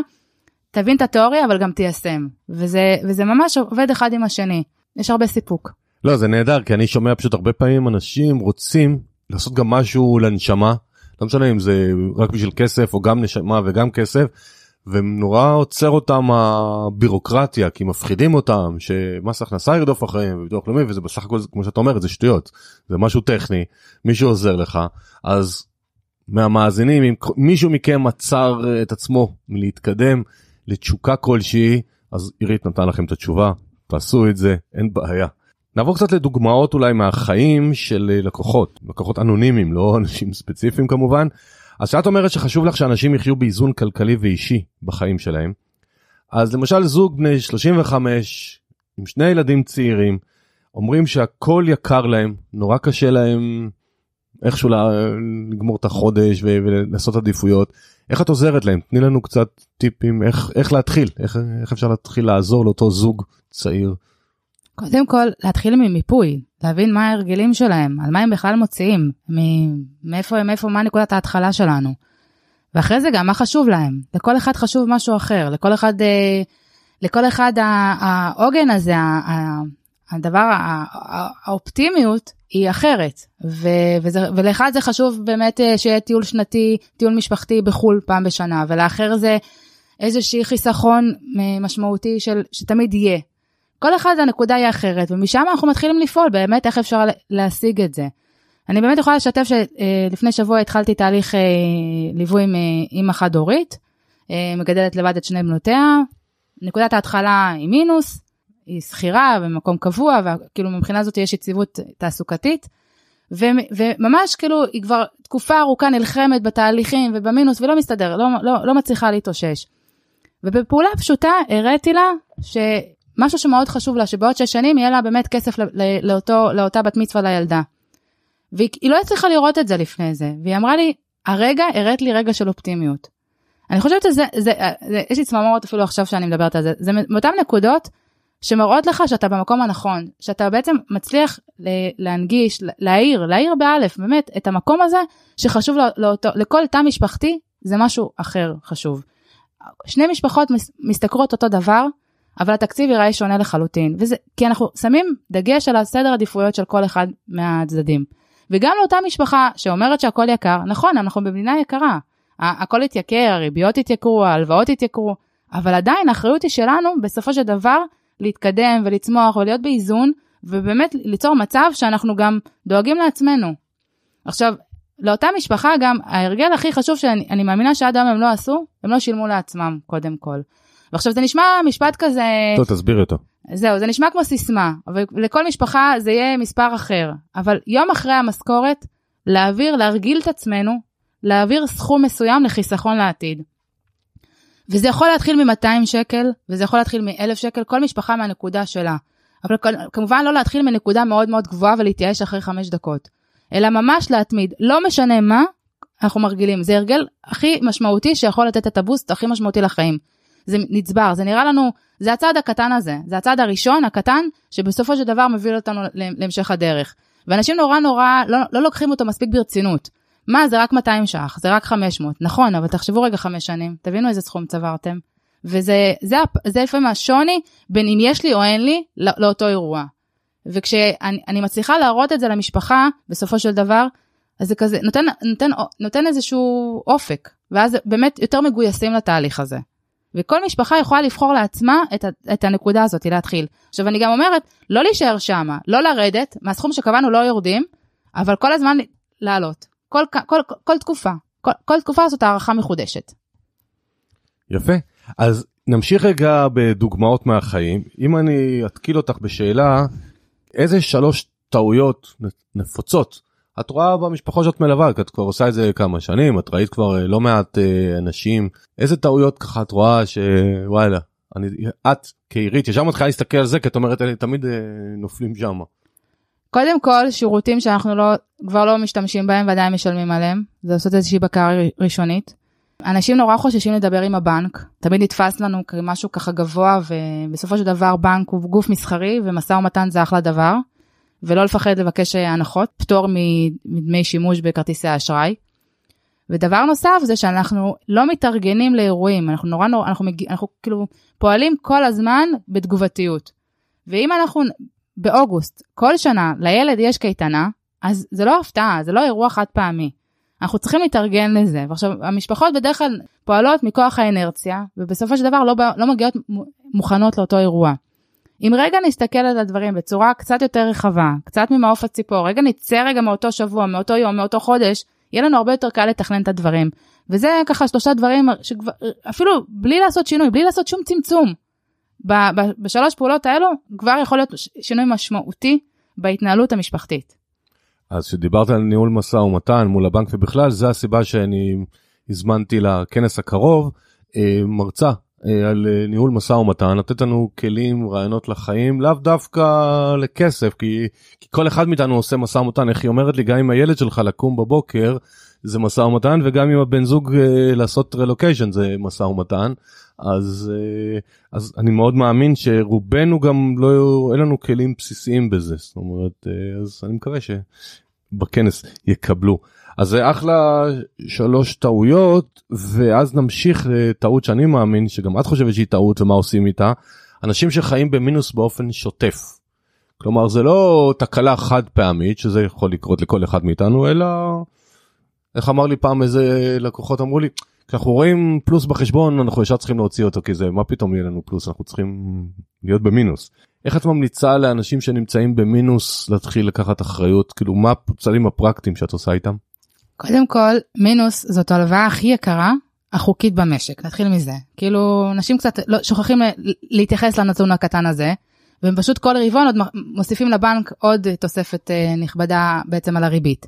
תבין את התיאוריה אבל גם תיישם וזה וזה ממש עובד אחד עם השני יש הרבה סיפוק. לא זה נהדר כי אני שומע פשוט הרבה פעמים אנשים רוצים לעשות גם משהו לנשמה לא משנה אם זה רק בשביל כסף או גם נשמה וגם כסף. ונורא עוצר אותם הבירוקרטיה כי מפחידים אותם שמס הכנסה ירדוף אחריהם וביטוח לאומי וזה בסך הכל כמו שאתה אומר זה שטויות זה משהו טכני מישהו עוזר לך אז מהמאזינים אם מישהו מכם עצר את עצמו מלהתקדם לתשוקה כלשהי, אז עירית נתן לכם את התשובה, תעשו את זה, אין בעיה. נעבור קצת לדוגמאות אולי מהחיים של לקוחות, לקוחות אנונימיים, לא אנשים ספציפיים כמובן. אז כשאת אומרת שחשוב לך שאנשים יחיו באיזון כלכלי ואישי בחיים שלהם, אז למשל זוג בני 35 עם שני ילדים צעירים, אומרים שהכל יקר להם, נורא קשה להם איכשהו לגמור את החודש ולעשות עדיפויות. איך את עוזרת להם? תני לנו קצת טיפים איך, איך להתחיל, איך, איך אפשר להתחיל לעזור לאותו זוג צעיר. קודם כל, להתחיל ממיפוי, להבין מה ההרגלים שלהם, על מה הם בכלל מוציאים, מאיפה הם, מאיפה, מה נקודת ההתחלה שלנו. ואחרי זה גם מה חשוב להם. לכל אחד חשוב משהו אחר, לכל אחד, אה, לכל אחד העוגן הזה, הדבר, האופטימיות היא אחרת, ו, וזה, ולאחד זה חשוב באמת אה, שיהיה טיול שנתי, טיול משפחתי בחו"ל פעם בשנה, ולאחר זה איזושהי חיסכון משמעותי של, שתמיד יהיה. כל אחד הנקודה היא אחרת, ומשם אנחנו מתחילים לפעול באמת איך אפשר להשיג את זה. אני באמת יכולה לשתף שלפני אה, שבוע התחלתי תהליך אה, ליווי עם אימא חד-הורית, מגדלת לבד את שני בנותיה, נקודת ההתחלה היא מינוס, היא שכירה במקום קבוע, וכאילו מבחינה זאת יש יציבות תעסוקתית. ו, וממש כאילו היא כבר תקופה ארוכה נלחמת בתהליכים ובמינוס ולא מסתדר, לא, לא, לא מצליחה להתאושש. ובפעולה פשוטה הראיתי לה שמשהו שמאוד חשוב לה, שבעוד שש שנים יהיה לה באמת כסף לאותו, לאותה בת מצווה לילדה. והיא לא הצליחה לראות את זה לפני זה, והיא אמרה לי, הרגע הראת לי רגע של אופטימיות. אני חושבת שזה, זה, זה, יש לי צמרמורת אפילו עכשיו שאני מדברת על זה, זה מאותן נקודות שמראות לך שאתה במקום הנכון, שאתה בעצם מצליח להנגיש, להעיר, להעיר באלף, באמת, את המקום הזה שחשוב לאותו, לכל תא משפחתי, זה משהו אחר חשוב. שני משפחות משתכרות אותו דבר, אבל התקציב ייראה שונה לחלוטין, וזה כי אנחנו שמים דגש על הסדר עדיפויות של כל אחד מהצדדים. וגם לאותה משפחה שאומרת שהכל יקר, נכון, אנחנו במדינה יקרה, הכל התייקר, הריביות התייקרו, ההלוואות התייקרו, אבל עדיין האחריות היא שלנו בסופו של דבר להתקדם ולצמוח ולהיות באיזון, ובאמת ליצור מצב שאנחנו גם דואגים לעצמנו. עכשיו, לאותה משפחה גם ההרגל הכי חשוב שאני מאמינה שעד היום הם לא עשו, הם לא שילמו לעצמם קודם כל. ועכשיו זה נשמע משפט כזה... טוב, תסבירי אותו. זהו, זה נשמע כמו סיסמה, אבל לכל משפחה זה יהיה מספר אחר. אבל יום אחרי המשכורת, להעביר, להרגיל את עצמנו, להעביר סכום מסוים לחיסכון לעתיד. וזה יכול להתחיל מ-200 שקל, וזה יכול להתחיל מ-1,000 שקל, כל משפחה מהנקודה שלה. אבל כמובן לא להתחיל מנקודה מאוד מאוד גבוהה ולהתייאש אחרי 5 דקות. אלא ממש להתמיד, לא משנה מה, אנחנו מרגילים. זה הרגל הכי משמעותי שיכול לתת את הבוסט הכי משמעותי לחיים. זה נצבר, זה נראה לנו, זה הצעד הקטן הזה, זה הצעד הראשון, הקטן, שבסופו של דבר מביא אותנו להמשך הדרך. ואנשים נורא נורא לא, לא לוקחים אותו מספיק ברצינות. מה, זה רק 200 ש"ח, זה רק 500. נכון, אבל תחשבו רגע חמש שנים, תבינו איזה סכום צברתם. וזה זה, זה לפעמים השוני בין אם יש לי או אין לי לא, לאותו אירוע. וכשאני מצליחה להראות את זה למשפחה, בסופו של דבר, אז זה כזה, נותן, נותן, נותן איזשהו אופק, ואז באמת יותר מגויסים לתהליך הזה. וכל משפחה יכולה לבחור לעצמה את, את הנקודה הזאת, להתחיל. עכשיו אני גם אומרת, לא להישאר שמה, לא לרדת, מהסכום שקבענו לא יורדים, אבל כל הזמן לעלות. כל, כל, כל, כל תקופה, כל, כל תקופה זאת הערכה מחודשת. יפה, אז נמשיך רגע בדוגמאות מהחיים. אם אני אתקיל אותך בשאלה, איזה שלוש טעויות נפוצות את רואה במשפחות שאת מלווה, את כבר עושה את זה כמה שנים, את ראית כבר אה, לא מעט אה, אנשים, איזה טעויות ככה את רואה שוואלה, אני, את כעירית ישר מתחילה להסתכל על זה כי את אומרת אלה תמיד אה, נופלים שם. קודם כל שירותים שאנחנו לא כבר לא משתמשים בהם ועדיין משלמים עליהם זה לעשות איזושהי בקרה ראשונית. אנשים נורא חוששים לדבר עם הבנק תמיד נתפס לנו כמשהו ככה גבוה ובסופו של דבר בנק הוא גוף מסחרי ומשא ומתן זה אחלה דבר. ולא לפחד לבקש הנחות, פטור מדמי שימוש בכרטיסי האשראי. ודבר נוסף זה שאנחנו לא מתארגנים לאירועים, אנחנו נורא נורא, אנחנו, מגיע, אנחנו כאילו פועלים כל הזמן בתגובתיות. ואם אנחנו באוגוסט, כל שנה, לילד יש קייטנה, אז זה לא הפתעה, זה לא אירוע חד פעמי. אנחנו צריכים להתארגן לזה. ועכשיו, המשפחות בדרך כלל פועלות מכוח האנרציה, ובסופו של דבר לא, לא מגיעות מוכנות לאותו אירוע. אם רגע נסתכל על הדברים בצורה קצת יותר רחבה, קצת ממעוף הציפור, רגע נצא רגע מאותו שבוע, מאותו יום, מאותו חודש, יהיה לנו הרבה יותר קל לתכנן את הדברים. וזה ככה שלושה דברים שכבר, אפילו בלי לעשות שינוי, בלי לעשות שום צמצום. בשלוש פעולות האלו כבר יכול להיות שינוי משמעותי בהתנהלות המשפחתית. אז כשדיברת על ניהול משא ומתן מול הבנק ובכלל, זה הסיבה שאני הזמנתי לכנס הקרוב אה, מרצה על אה, ניהול משא ומתן, לתת לנו כלים, רעיונות לחיים, לאו דווקא לכסף, כי, כי כל אחד מאיתנו עושה משא ומתן, איך היא אומרת לי, גם עם הילד שלך לקום בבוקר זה משא ומתן, וגם עם הבן זוג אה, לעשות רלוקיישן זה משא ומתן, אז, אז אני מאוד מאמין שרובנו גם לא, אין לנו כלים בסיסיים בזה, זאת אומרת, אז אני מקווה שבכנס יקבלו. אז זה אחלה שלוש טעויות ואז נמשיך לטעות שאני מאמין שגם את חושבת שהיא טעות ומה עושים איתה אנשים שחיים במינוס באופן שוטף. כלומר זה לא תקלה חד פעמית שזה יכול לקרות לכל אחד מאיתנו אלא איך אמר לי פעם איזה לקוחות אמרו לי כשאנחנו רואים פלוס בחשבון אנחנו ישר צריכים להוציא אותו כי זה מה פתאום יהיה לנו פלוס אנחנו צריכים להיות במינוס. איך את ממליצה לאנשים שנמצאים במינוס להתחיל לקחת אחריות כאילו מה הצעדים הפרקטיים שאת עושה איתם. קודם כל, מינוס זאת ההלוואה הכי יקרה החוקית במשק, נתחיל מזה. כאילו, אנשים קצת לא, שוכחים להתייחס לנתון הקטן הזה, והם פשוט כל רבעון עוד מוסיפים לבנק עוד תוספת אה, נכבדה בעצם על הריבית.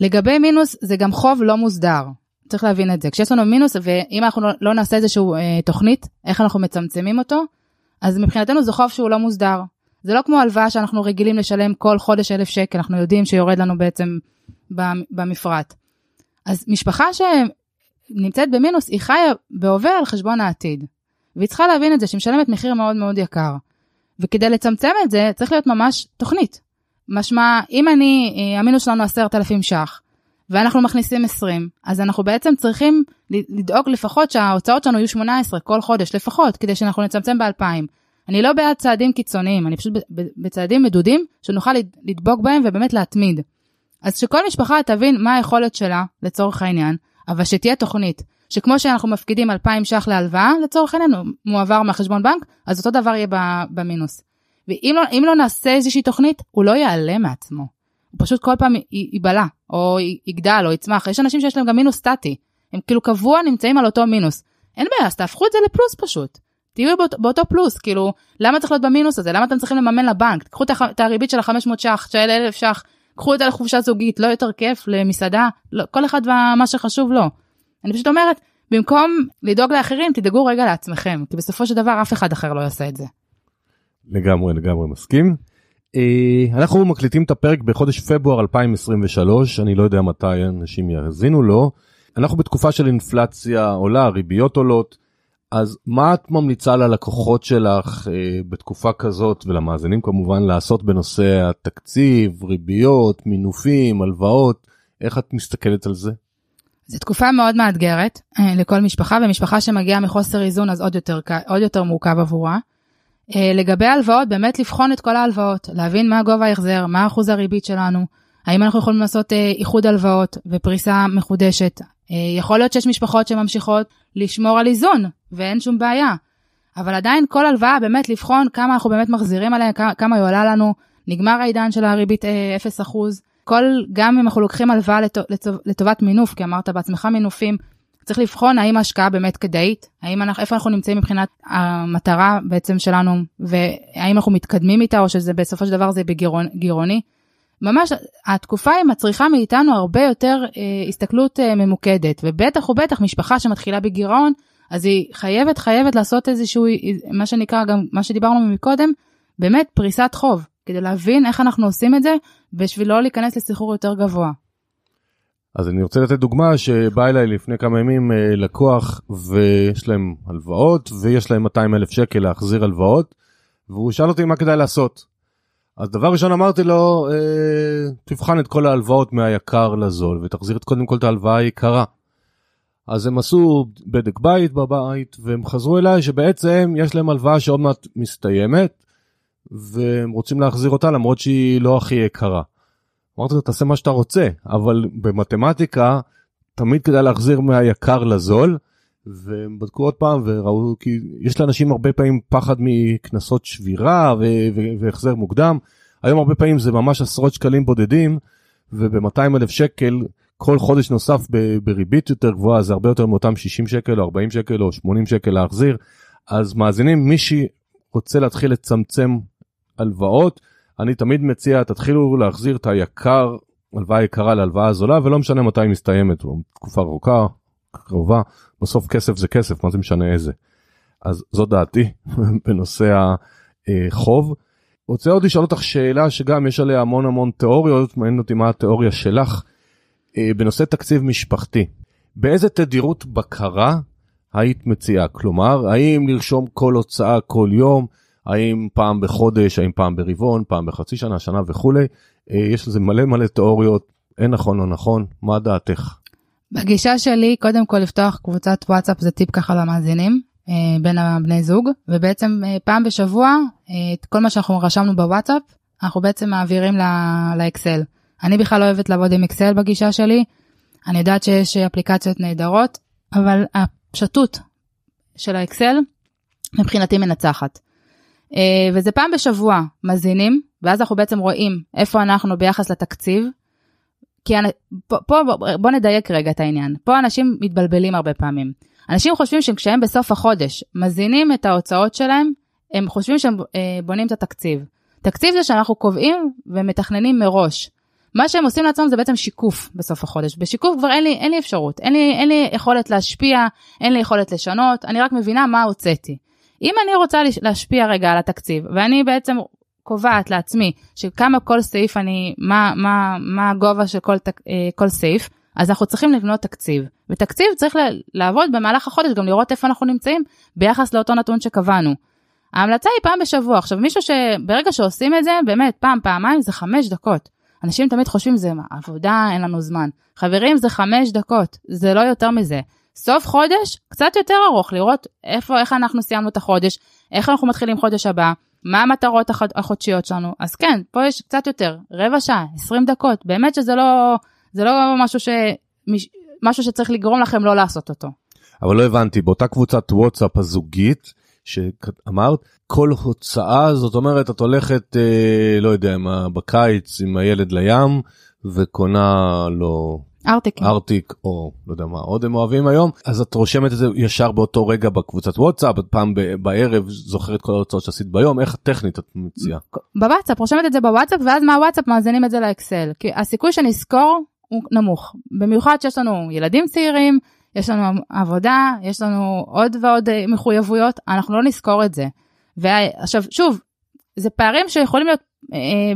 לגבי מינוס, זה גם חוב לא מוסדר. צריך להבין את זה. כשיש לנו מינוס, ואם אנחנו לא, לא נעשה איזושהי אה, תוכנית, איך אנחנו מצמצמים אותו, אז מבחינתנו זה חוב שהוא לא מוסדר. זה לא כמו הלוואה שאנחנו רגילים לשלם כל חודש אלף שקל, אנחנו יודעים שיורד לנו בעצם במפרט. אז משפחה שנמצאת במינוס, היא חיה בהווה על חשבון העתיד. והיא צריכה להבין את זה שהיא משלמת מחיר מאוד מאוד יקר. וכדי לצמצם את זה, צריך להיות ממש תוכנית. משמע, אם אני, אה, המינוס שלנו 10,000 ש"ח, ואנחנו מכניסים 20, אז אנחנו בעצם צריכים לדאוג לפחות שההוצאות שלנו יהיו 18 כל חודש, לפחות, כדי שאנחנו נצמצם ב-2,000. אני לא בעד צעדים קיצוניים, אני פשוט בצעדים מדודים שנוכל לדבוק בהם ובאמת להתמיד. אז שכל משפחה תבין מה היכולת שלה, לצורך העניין, אבל שתהיה תוכנית. שכמו שאנחנו מפקידים 2,000 ש"ח להלוואה, לצורך העניין מועבר מהחשבון בנק, אז אותו דבר יהיה במינוס. ואם לא, לא נעשה איזושהי תוכנית, הוא לא יעלה מעצמו. הוא פשוט כל פעם ייבלע, או יגדל, או יצמח. יש אנשים שיש להם גם מינוס סטטי. הם כאילו קבוע נמצאים על אותו מינוס. אין בעיה, אז תהפכו את זה לפלוס פשוט. תהיו באות, באותו פלוס, כאילו, למה צריך להיות במינוס הזה? למה אתם צריכים לממן לבנק? תקחו את הריבית של ה-500 ש"ח, של 1,000 ש"ח, קחו את זה לחופשה זוגית, לא יותר כיף למסעדה, לא, כל אחד ומה שחשוב לו. אני פשוט אומרת, במקום לדאוג לאחרים, תדאגו רגע לעצמכם, כי בסופו של דבר אף אחד אחר לא יעשה את זה. לגמרי, לגמרי מסכים. Uh, אנחנו מקליטים את הפרק בחודש פברואר 2023, אני לא יודע מתי אנשים יאזינו לו. אנחנו בתקופה של אינפלציה עולה, ריביות עולות, אז מה את ממליצה ללקוחות שלך uh, בתקופה כזאת ולמאזינים כמובן לעשות בנושא התקציב, ריביות, מינופים, הלוואות, איך את מסתכלת על זה? זו תקופה מאוד מאתגרת אה, לכל משפחה, ומשפחה שמגיעה מחוסר איזון אז עוד יותר, עוד יותר מורכב עבורה. אה, לגבי הלוואות, באמת לבחון את כל ההלוואות, להבין מה גובה ההחזר, מה אחוז הריבית שלנו, האם אנחנו יכולים לעשות אה, איחוד הלוואות ופריסה מחודשת. יכול להיות שיש משפחות שממשיכות לשמור על איזון, ואין שום בעיה. אבל עדיין כל הלוואה, באמת לבחון כמה אנחנו באמת מחזירים עליה, כמה היא עולה לנו. נגמר העידן של הריבית 0%. כל, גם אם אנחנו לוקחים הלוואה לטובת מינוף, כי אמרת בעצמך מינופים, צריך לבחון האם ההשקעה באמת כדאית, האם אנחנו, איפה אנחנו נמצאים מבחינת המטרה בעצם שלנו, והאם אנחנו מתקדמים איתה, או שזה בסופו של דבר זה בגירעוני. ממש התקופה היא מצריכה מאיתנו הרבה יותר אה, הסתכלות אה, ממוקדת, ובטח ובטח משפחה שמתחילה בגירעון, אז היא חייבת חייבת לעשות איזשהו, מה שנקרא גם מה שדיברנו מקודם, באמת פריסת חוב. כדי להבין איך אנחנו עושים את זה, בשביל לא להיכנס לסחרור יותר גבוה. אז אני רוצה לתת דוגמה שבא אליי לפני כמה ימים אה, לקוח ויש להם הלוואות ויש להם 200 אלף שקל להחזיר הלוואות והוא שאל אותי מה כדאי לעשות. אז דבר ראשון אמרתי לו אה, תבחן את כל ההלוואות מהיקר לזול ותחזיר את קודם כל את ההלוואה היקרה. אז הם עשו בדק בית בבית והם חזרו אליי שבעצם יש להם הלוואה שעוד מעט מסתיימת והם רוצים להחזיר אותה למרות שהיא לא הכי יקרה. אמרתי לו תעשה מה שאתה רוצה אבל במתמטיקה תמיד כדאי להחזיר מהיקר לזול. והם בדקו עוד פעם וראו כי יש לאנשים הרבה פעמים פחד מקנסות שבירה והחזר מוקדם. היום הרבה פעמים זה ממש עשרות שקלים בודדים וב-200 אלף שקל כל חודש נוסף בריבית יותר גבוהה זה הרבה יותר מאותם 60 שקל או 40 שקל או 80 שקל להחזיר. אז מאזינים מי שרוצה להתחיל לצמצם הלוואות, אני תמיד מציע תתחילו להחזיר את היקר, הלוואה יקרה להלוואה זולה ולא משנה מתי היא מסתיימת, תקופה ארוכה, קרובה, בסוף כסף זה כסף, מה זה משנה איזה. אז זו דעתי בנושא החוב. רוצה עוד לשאול אותך שאלה שגם יש עליה המון המון תיאוריות, מעניין אותי מה התיאוריה שלך. אה, בנושא תקציב משפחתי, באיזה תדירות בקרה היית מציעה? כלומר, האם לרשום כל הוצאה כל יום? האם פעם בחודש, האם פעם ברבעון, פעם בחצי שנה, שנה וכולי. אה, יש לזה מלא מלא תיאוריות, אין נכון או נכון, מה דעתך? בגישה שלי, קודם כל לפתוח קבוצת וואטסאפ זה טיפ ככה למאזינים, אה, בין הבני זוג, ובעצם אה, פעם בשבוע, את כל מה שאנחנו רשמנו בוואטסאפ, אנחנו בעצם מעבירים לאקסל. אני בכלל לא אוהבת לעבוד עם אקסל בגישה שלי, אני יודעת שיש אפליקציות נהדרות, אבל הפשטות של האקסל מבחינתי מנצחת. אה, וזה פעם בשבוע מזינים, ואז אנחנו בעצם רואים איפה אנחנו ביחס לתקציב. כי פה, פה בוא נדייק רגע את העניין. פה אנשים מתבלבלים הרבה פעמים. אנשים חושבים שכשהם בסוף החודש מזינים את ההוצאות שלהם, הם חושבים שהם אה, בונים את התקציב. תקציב זה שאנחנו קובעים ומתכננים מראש. מה שהם עושים לעצמם זה בעצם שיקוף בסוף החודש. בשיקוף כבר אין לי, אין לי אפשרות, אין לי, אין לי יכולת להשפיע, אין לי יכולת לשנות, אני רק מבינה מה הוצאתי. אם אני רוצה להשפיע רגע על התקציב, ואני בעצם קובעת לעצמי שכמה כל סעיף אני, מה, מה, מה הגובה של כל, אה, כל סעיף, אז אנחנו צריכים לבנות תקציב, ותקציב צריך לעבוד במהלך החודש, גם לראות איפה אנחנו נמצאים ביחס לאותו נתון שקבענו. ההמלצה היא פעם בשבוע. עכשיו מישהו שברגע שעושים את זה, באמת פעם, פעמיים, זה חמש דקות. אנשים תמיד חושבים זה עבודה, אין לנו זמן. חברים, זה חמש דקות, זה לא יותר מזה. סוף חודש, קצת יותר ארוך, לראות איפה, איך אנחנו סיימנו את החודש, איך אנחנו מתחילים חודש הבא, מה המטרות החוד, החודשיות שלנו. אז כן, פה יש קצת יותר, רבע שעה, 20 דקות, באמת שזה לא, זה לא משהו, ש, משהו שצריך לגרום לכם לא לעשות אותו. אבל לא הבנתי, באותה קבוצת וואטסאפ הזוגית, שאמרת, כל הוצאה, זאת אומרת, את הולכת, אה, לא יודע, מה, בקיץ עם הילד לים, וקונה לו ארטיק. ארטיק, או לא יודע מה עוד הם אוהבים היום, אז את רושמת את זה ישר באותו רגע בקבוצת וואטסאפ, פעם בערב זוכרת כל ההוצאות שעשית ביום, איך הטכנית את מציעה? בוואטסאפ, רושמת את זה בוואטסאפ, ואז מהוואטסאפ מאזינים את זה לאקסל, כי הסיכוי שנזכור הוא נמוך, במיוחד שיש לנו ילדים צעירים, יש לנו עבודה, יש לנו עוד ועוד אה, מחויבויות, אנחנו לא נזכור את זה. ועכשיו, שוב, זה פערים שיכולים להיות,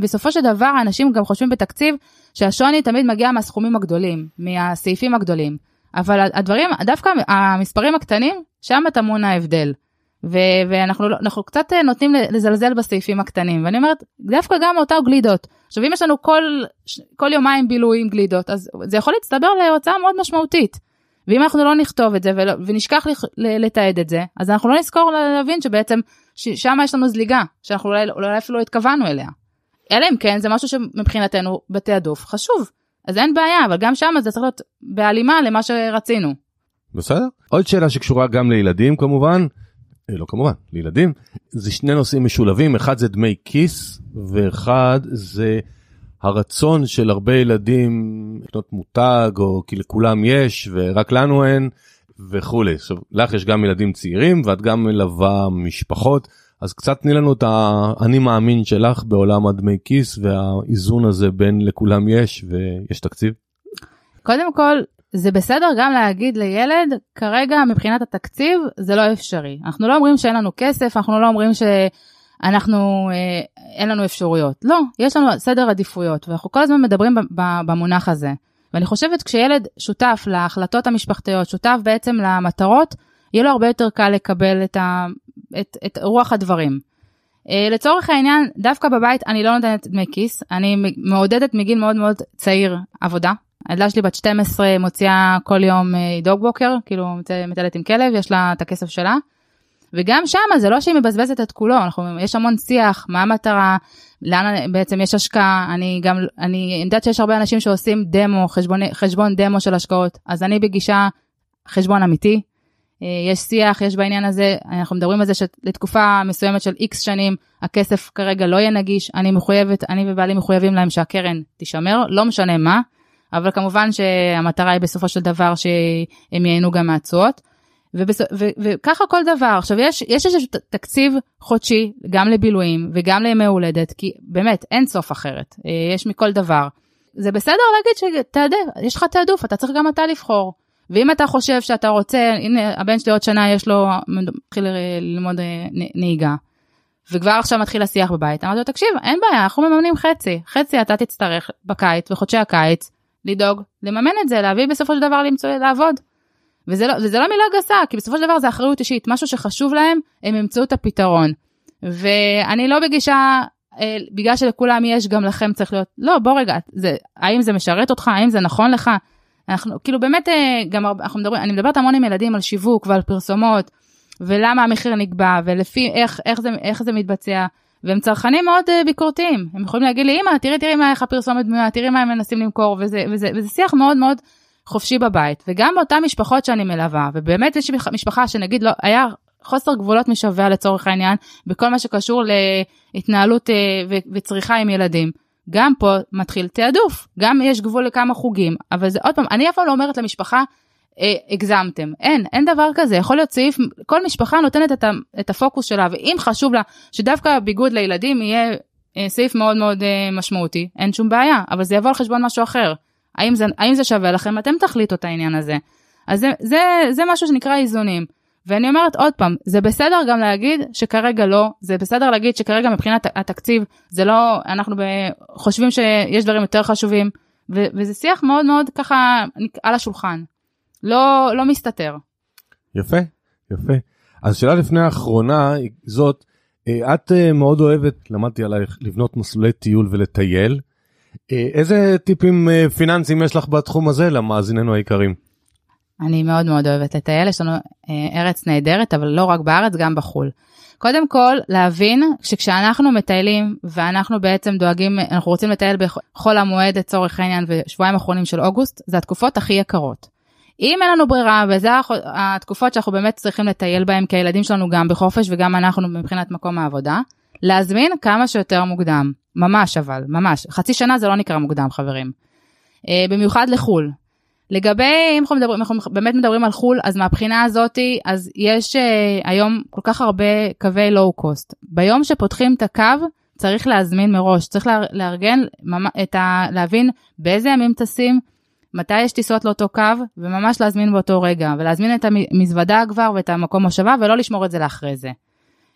בסופו של דבר, אנשים גם חושבים בתקציב שהשוני תמיד מגיע מהסכומים הגדולים, מהסעיפים הגדולים. אבל הדברים, דווקא המספרים הקטנים, שם טמון ההבדל. ו- ואנחנו לא, קצת אה, נותנים לזלזל בסעיפים הקטנים ואני אומרת דווקא גם אותה גלידות עכשיו אם יש לנו כל כל יומיים בילוי עם גלידות אז זה יכול להצטבר להוצאה מאוד משמעותית ואם אנחנו לא נכתוב את זה ונשכח לתעד את זה, אז אנחנו לא נזכור להבין שבעצם שם יש לנו זליגה, שאנחנו אולי, אולי אפילו לא התכוונו אליה. אלא אם כן זה משהו שמבחינתנו בתעדוף חשוב, אז אין בעיה, אבל גם שם זה צריך להיות בהלימה למה שרצינו. בסדר. עוד שאלה שקשורה גם לילדים כמובן, אה, לא כמובן, לילדים, זה שני נושאים משולבים, אחד זה דמי כיס ואחד זה הרצון של הרבה ילדים לקנות מותג או כי לכולם יש ורק לנו אין וכולי. עכשיו לך יש גם ילדים צעירים ואת גם מלווה משפחות אז קצת תני לנו את האני מאמין שלך בעולם הדמי כיס והאיזון הזה בין לכולם יש ויש תקציב. קודם כל זה בסדר גם להגיד לילד כרגע מבחינת התקציב זה לא אפשרי אנחנו לא אומרים שאין לנו כסף אנחנו לא אומרים ש... אנחנו, אה, אין לנו אפשרויות. לא, יש לנו סדר עדיפויות, ואנחנו כל הזמן מדברים במונח הזה. ואני חושבת כשילד שותף להחלטות המשפחתיות, שותף בעצם למטרות, יהיה לו הרבה יותר קל לקבל את, ה, את, את רוח הדברים. אה, לצורך העניין, דווקא בבית אני לא נותנת דמי כיס, אני מעודדת מגיל מאוד מאוד צעיר עבודה. הילדה שלי בת 12 מוציאה כל יום אה, דוג בוקר, כאילו מטלת עם כלב, יש לה את הכסף שלה. וגם שם זה לא שהיא מבזבזת את כולו, אנחנו, יש המון שיח, מה המטרה, לאן בעצם יש השקעה, אני גם, אני יודעת שיש הרבה אנשים שעושים דמו, חשבון, חשבון דמו של השקעות, אז אני בגישה חשבון אמיתי, יש שיח, יש בעניין הזה, אנחנו מדברים על זה שלתקופה מסוימת של איקס שנים, הכסף כרגע לא יהיה נגיש, אני מחויבת, אני ובעלי מחויבים להם שהקרן תישמר, לא משנה מה, אבל כמובן שהמטרה היא בסופו של דבר שהם ייהנו גם מהתשואות. וככה כל דבר. עכשיו יש, יש איזה תקציב חודשי גם לבילויים וגם לימי הולדת, כי באמת אין סוף אחרת, אה, יש מכל דבר. זה בסדר להגיד שתעדף, יש לך תעדוף, אתה צריך גם אתה לבחור. ואם אתה חושב שאתה רוצה, הנה הבן שלי עוד שנה יש לו, מתחיל ללמוד אה, נהיגה. וכבר עכשיו מתחיל השיח בבית, אמרתי לו תקשיב אין בעיה אנחנו מממנים חצי, חצי אתה תצטרך בקיץ, בחודשי הקיץ, לדאוג, לממן את זה, להביא בסופו של דבר למצוא, לעבוד. וזה לא, וזה לא מילה גסה, כי בסופו של דבר זה אחריות אישית, משהו שחשוב להם, הם ימצאו את הפתרון. ואני לא בגישה, אה, בגלל שלכולם יש, גם לכם צריך להיות, לא, בוא רגע, זה, האם זה משרת אותך, האם זה נכון לך? אנחנו, כאילו באמת, אה, גם אנחנו מדברים, אני מדברת המון עם ילדים על שיווק ועל פרסומות, ולמה המחיר נקבע, ולפי איך, איך, זה, איך זה מתבצע. והם צרכנים מאוד uh, ביקורתיים, הם יכולים להגיד לי, אמא, תראי, תראי מה איך הפרסומת בנויה, תראי מה הם מנסים למכור, וזה, וזה, וזה שיח מאוד מאוד חופשי בבית, וגם באותן משפחות שאני מלווה, ובאמת יש משפחה שנגיד לא, היה חוסר גבולות משווע לצורך העניין, בכל מה שקשור להתנהלות אה, וצריכה עם ילדים. גם פה מתחיל תעדוף, גם יש גבול לכמה חוגים, אבל זה עוד פעם, אני אף פעם לא אומרת למשפחה, אה, הגזמתם, אין, אין דבר כזה, יכול להיות סעיף, כל משפחה נותנת את, ה, את הפוקוס שלה, ואם חשוב לה שדווקא ביגוד לילדים יהיה אה, סעיף מאוד מאוד משמעותי, אין שום בעיה, אבל זה יבוא על חשבון משהו אחר. האם זה, האם זה שווה לכם? אתם תחליטו את העניין הזה. אז זה, זה, זה משהו שנקרא איזונים. ואני אומרת עוד פעם, זה בסדר גם להגיד שכרגע לא, זה בסדר להגיד שכרגע מבחינת התקציב זה לא, אנחנו חושבים שיש דברים יותר חשובים, ו- וזה שיח מאוד מאוד ככה על השולחן, לא, לא מסתתר. יפה, יפה. אז שאלה לפני האחרונה זאת, אה, את אה, מאוד אוהבת, למדתי עלייך, לבנות מסלולי טיול ולטייל. אה, איזה טיפים פיננסיים יש לך בתחום הזה למאזיננו היקרים? אני מאוד מאוד אוהבת לטייל, יש לנו ארץ נהדרת, אבל לא רק בארץ, גם בחו"ל. קודם כל, להבין שכשאנחנו מטיילים ואנחנו בעצם דואגים, אנחנו רוצים לטייל בחול המועד לצורך העניין ושבועיים אחרונים של אוגוסט, זה התקופות הכי יקרות. אם אין לנו ברירה וזה התקופות שאנחנו באמת צריכים לטייל בהם כי הילדים שלנו גם בחופש וגם אנחנו מבחינת מקום העבודה, להזמין כמה שיותר מוקדם, ממש אבל, ממש, חצי שנה זה לא נקרא מוקדם חברים. אה, במיוחד לחו"ל. לגבי, אם אנחנו, מדברים, אנחנו באמת מדברים על חו"ל, אז מהבחינה הזאתי, אז יש אה, היום כל כך הרבה קווי לואו קוסט. ביום שפותחים את הקו, צריך להזמין מראש, צריך לארגן, את ה, להבין באיזה ימים טסים, מתי יש טיסות לאותו קו, וממש להזמין באותו רגע, ולהזמין את המזוודה כבר ואת המקום מושבה, ולא לשמור את זה לאחרי זה.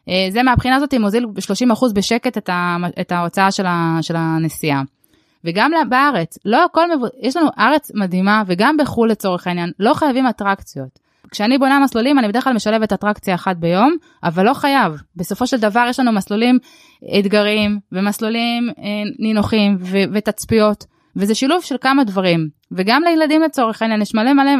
אה, זה מהבחינה הזאת מוזיל ב-30% בשקט את, ה, את ההוצאה של, ה, של הנסיעה. וגם בארץ, לא הכל. יש לנו ארץ מדהימה, וגם בחו"ל לצורך העניין, לא חייבים אטרקציות. כשאני בונה מסלולים, אני בדרך כלל משלבת אטרקציה אחת ביום, אבל לא חייב. בסופו של דבר יש לנו מסלולים אתגריים, ומסלולים אה, נינוחים, ו- ותצפיות. וזה שילוב של כמה דברים, וגם לילדים לצורך העניין יש מלא מלא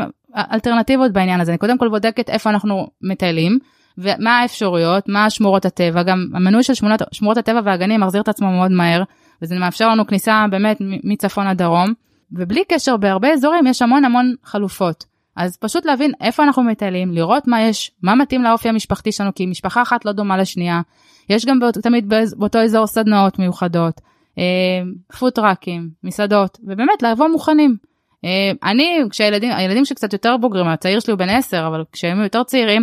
אלטרנטיבות בעניין הזה, אני קודם כל בודקת איפה אנחנו מטיילים, ומה האפשרויות, מה שמורות הטבע, גם המנוי של שמורות, שמורות הטבע והגנים מחזיר את עצמו מאוד מהר, וזה מאפשר לנו כניסה באמת מצפון עד דרום, ובלי קשר בהרבה אזורים יש המון המון חלופות. אז פשוט להבין איפה אנחנו מטיילים, לראות מה יש, מה מתאים לאופי המשפחתי שלנו, כי משפחה אחת לא דומה לשנייה. יש גם באות, תמיד באותו אזור סדנאות מיוחדות. אה, פוטראקים, מסעדות, ובאמת לבוא מוכנים. אה, אני, כשהילדים, הילדים שקצת יותר בוגרים, הצעיר שלי הוא בן 10, אבל כשהם יותר צעירים,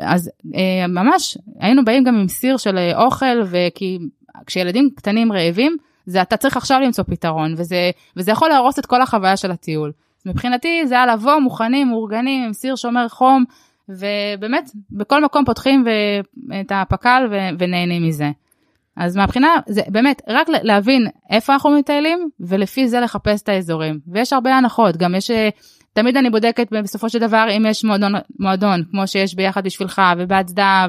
אז אה, ממש היינו באים גם עם סיר של אוכל, וכי כשילדים קטנים רעבים, זה אתה צריך עכשיו למצוא פתרון, וזה, וזה יכול להרוס את כל החוויה של הטיול. מבחינתי זה היה לבוא מוכנים, מאורגנים, עם סיר שומר חום, ובאמת בכל מקום פותחים את הפק"ל ונהנים מזה. אז מהבחינה זה באמת רק להבין איפה אנחנו מטיילים ולפי זה לחפש את האזורים ויש הרבה הנחות גם יש אה, תמיד אני בודקת בסופו של דבר אם יש מועדון מועדון כמו שיש ביחד בשבילך ובהצדעה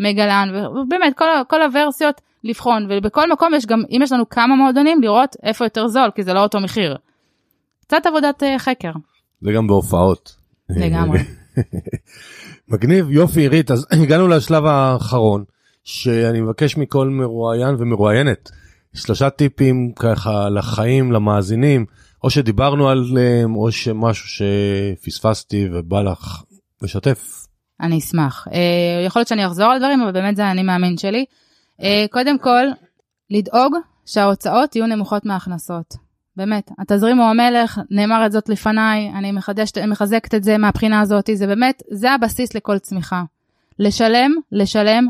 ומגלן ובאמת כל, כל הוורסיות לבחון ובכל מקום יש גם אם יש לנו כמה מועדונים לראות איפה יותר זול כי זה לא אותו מחיר. קצת עבודת uh, חקר. זה גם בהופעות. לגמרי. מגניב יופי עירית אז הגענו לשלב האחרון. שאני מבקש מכל מרואיין ומרואיינת שלושה טיפים ככה לחיים למאזינים או שדיברנו עליהם או שמשהו שפספסתי ובא לך לשתף. אני אשמח אה, יכול להיות שאני אחזור על דברים אבל באמת זה אני מאמין שלי. אה, קודם כל לדאוג שההוצאות יהיו נמוכות מההכנסות. באמת, התזרים הוא המלך, נאמר את זאת לפניי, אני מחדשת, מחזקת את זה מהבחינה הזאת, זה באמת, זה הבסיס לכל צמיחה. לשלם, לשלם,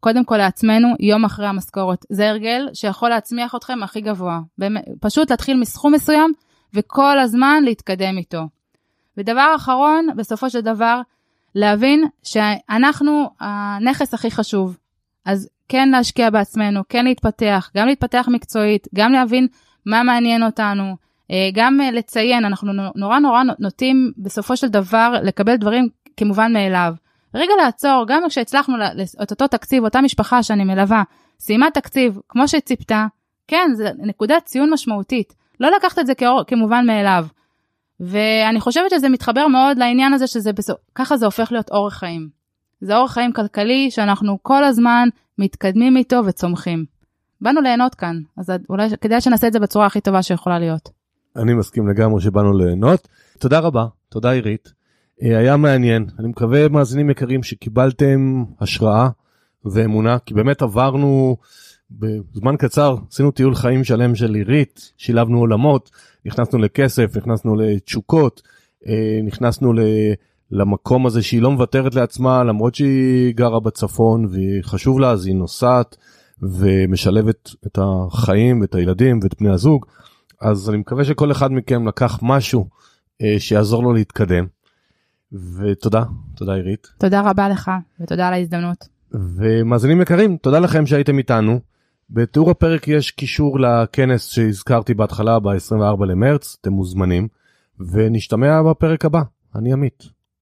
קודם כל לעצמנו יום אחרי המשכורת. זה הרגל שיכול להצמיח אתכם הכי גבוה. באמת, פשוט להתחיל מסכום מסוים וכל הזמן להתקדם איתו. ודבר אחרון, בסופו של דבר, להבין שאנחנו הנכס הכי חשוב. אז כן להשקיע בעצמנו, כן להתפתח, גם להתפתח מקצועית, גם להבין מה מעניין אותנו, אה, גם לציין, אנחנו נורא נורא נוטים בסופו של דבר לקבל דברים כמובן מאליו. רגע לעצור, גם כשהצלחנו את אותו תקציב, אותה משפחה שאני מלווה, סיימה תקציב כמו שציפתה, כן, זה נקודת ציון משמעותית. לא לקחת את זה כאור, כמובן מאליו. ואני חושבת שזה מתחבר מאוד לעניין הזה שזה ככה זה הופך להיות אורח חיים. זה אורח חיים כלכלי שאנחנו כל הזמן מתקדמים איתו וצומחים. באנו ליהנות כאן, אז אולי כדאי שנעשה את זה בצורה הכי טובה שיכולה להיות. אני מסכים לגמרי שבאנו ליהנות. תודה רבה, תודה עירית. אה, היה מעניין אני מקווה מאזינים יקרים שקיבלתם השראה ואמונה כי באמת עברנו בזמן קצר עשינו טיול חיים שלם של עירית שילבנו עולמות נכנסנו לכסף נכנסנו לתשוקות אה, נכנסנו למקום הזה שהיא לא מוותרת לעצמה למרות שהיא גרה בצפון וחשוב לה אז היא נוסעת ומשלבת את החיים ואת הילדים ואת בני הזוג אז אני מקווה שכל אחד מכם לקח משהו אה, שיעזור לו להתקדם. ותודה, תודה עירית. תודה רבה לך ותודה על ההזדמנות. ומאזינים יקרים, תודה לכם שהייתם איתנו, בתיאור הפרק יש קישור לכנס שהזכרתי בהתחלה ב-24 למרץ, אתם מוזמנים, ונשתמע בפרק הבא. אני עמית.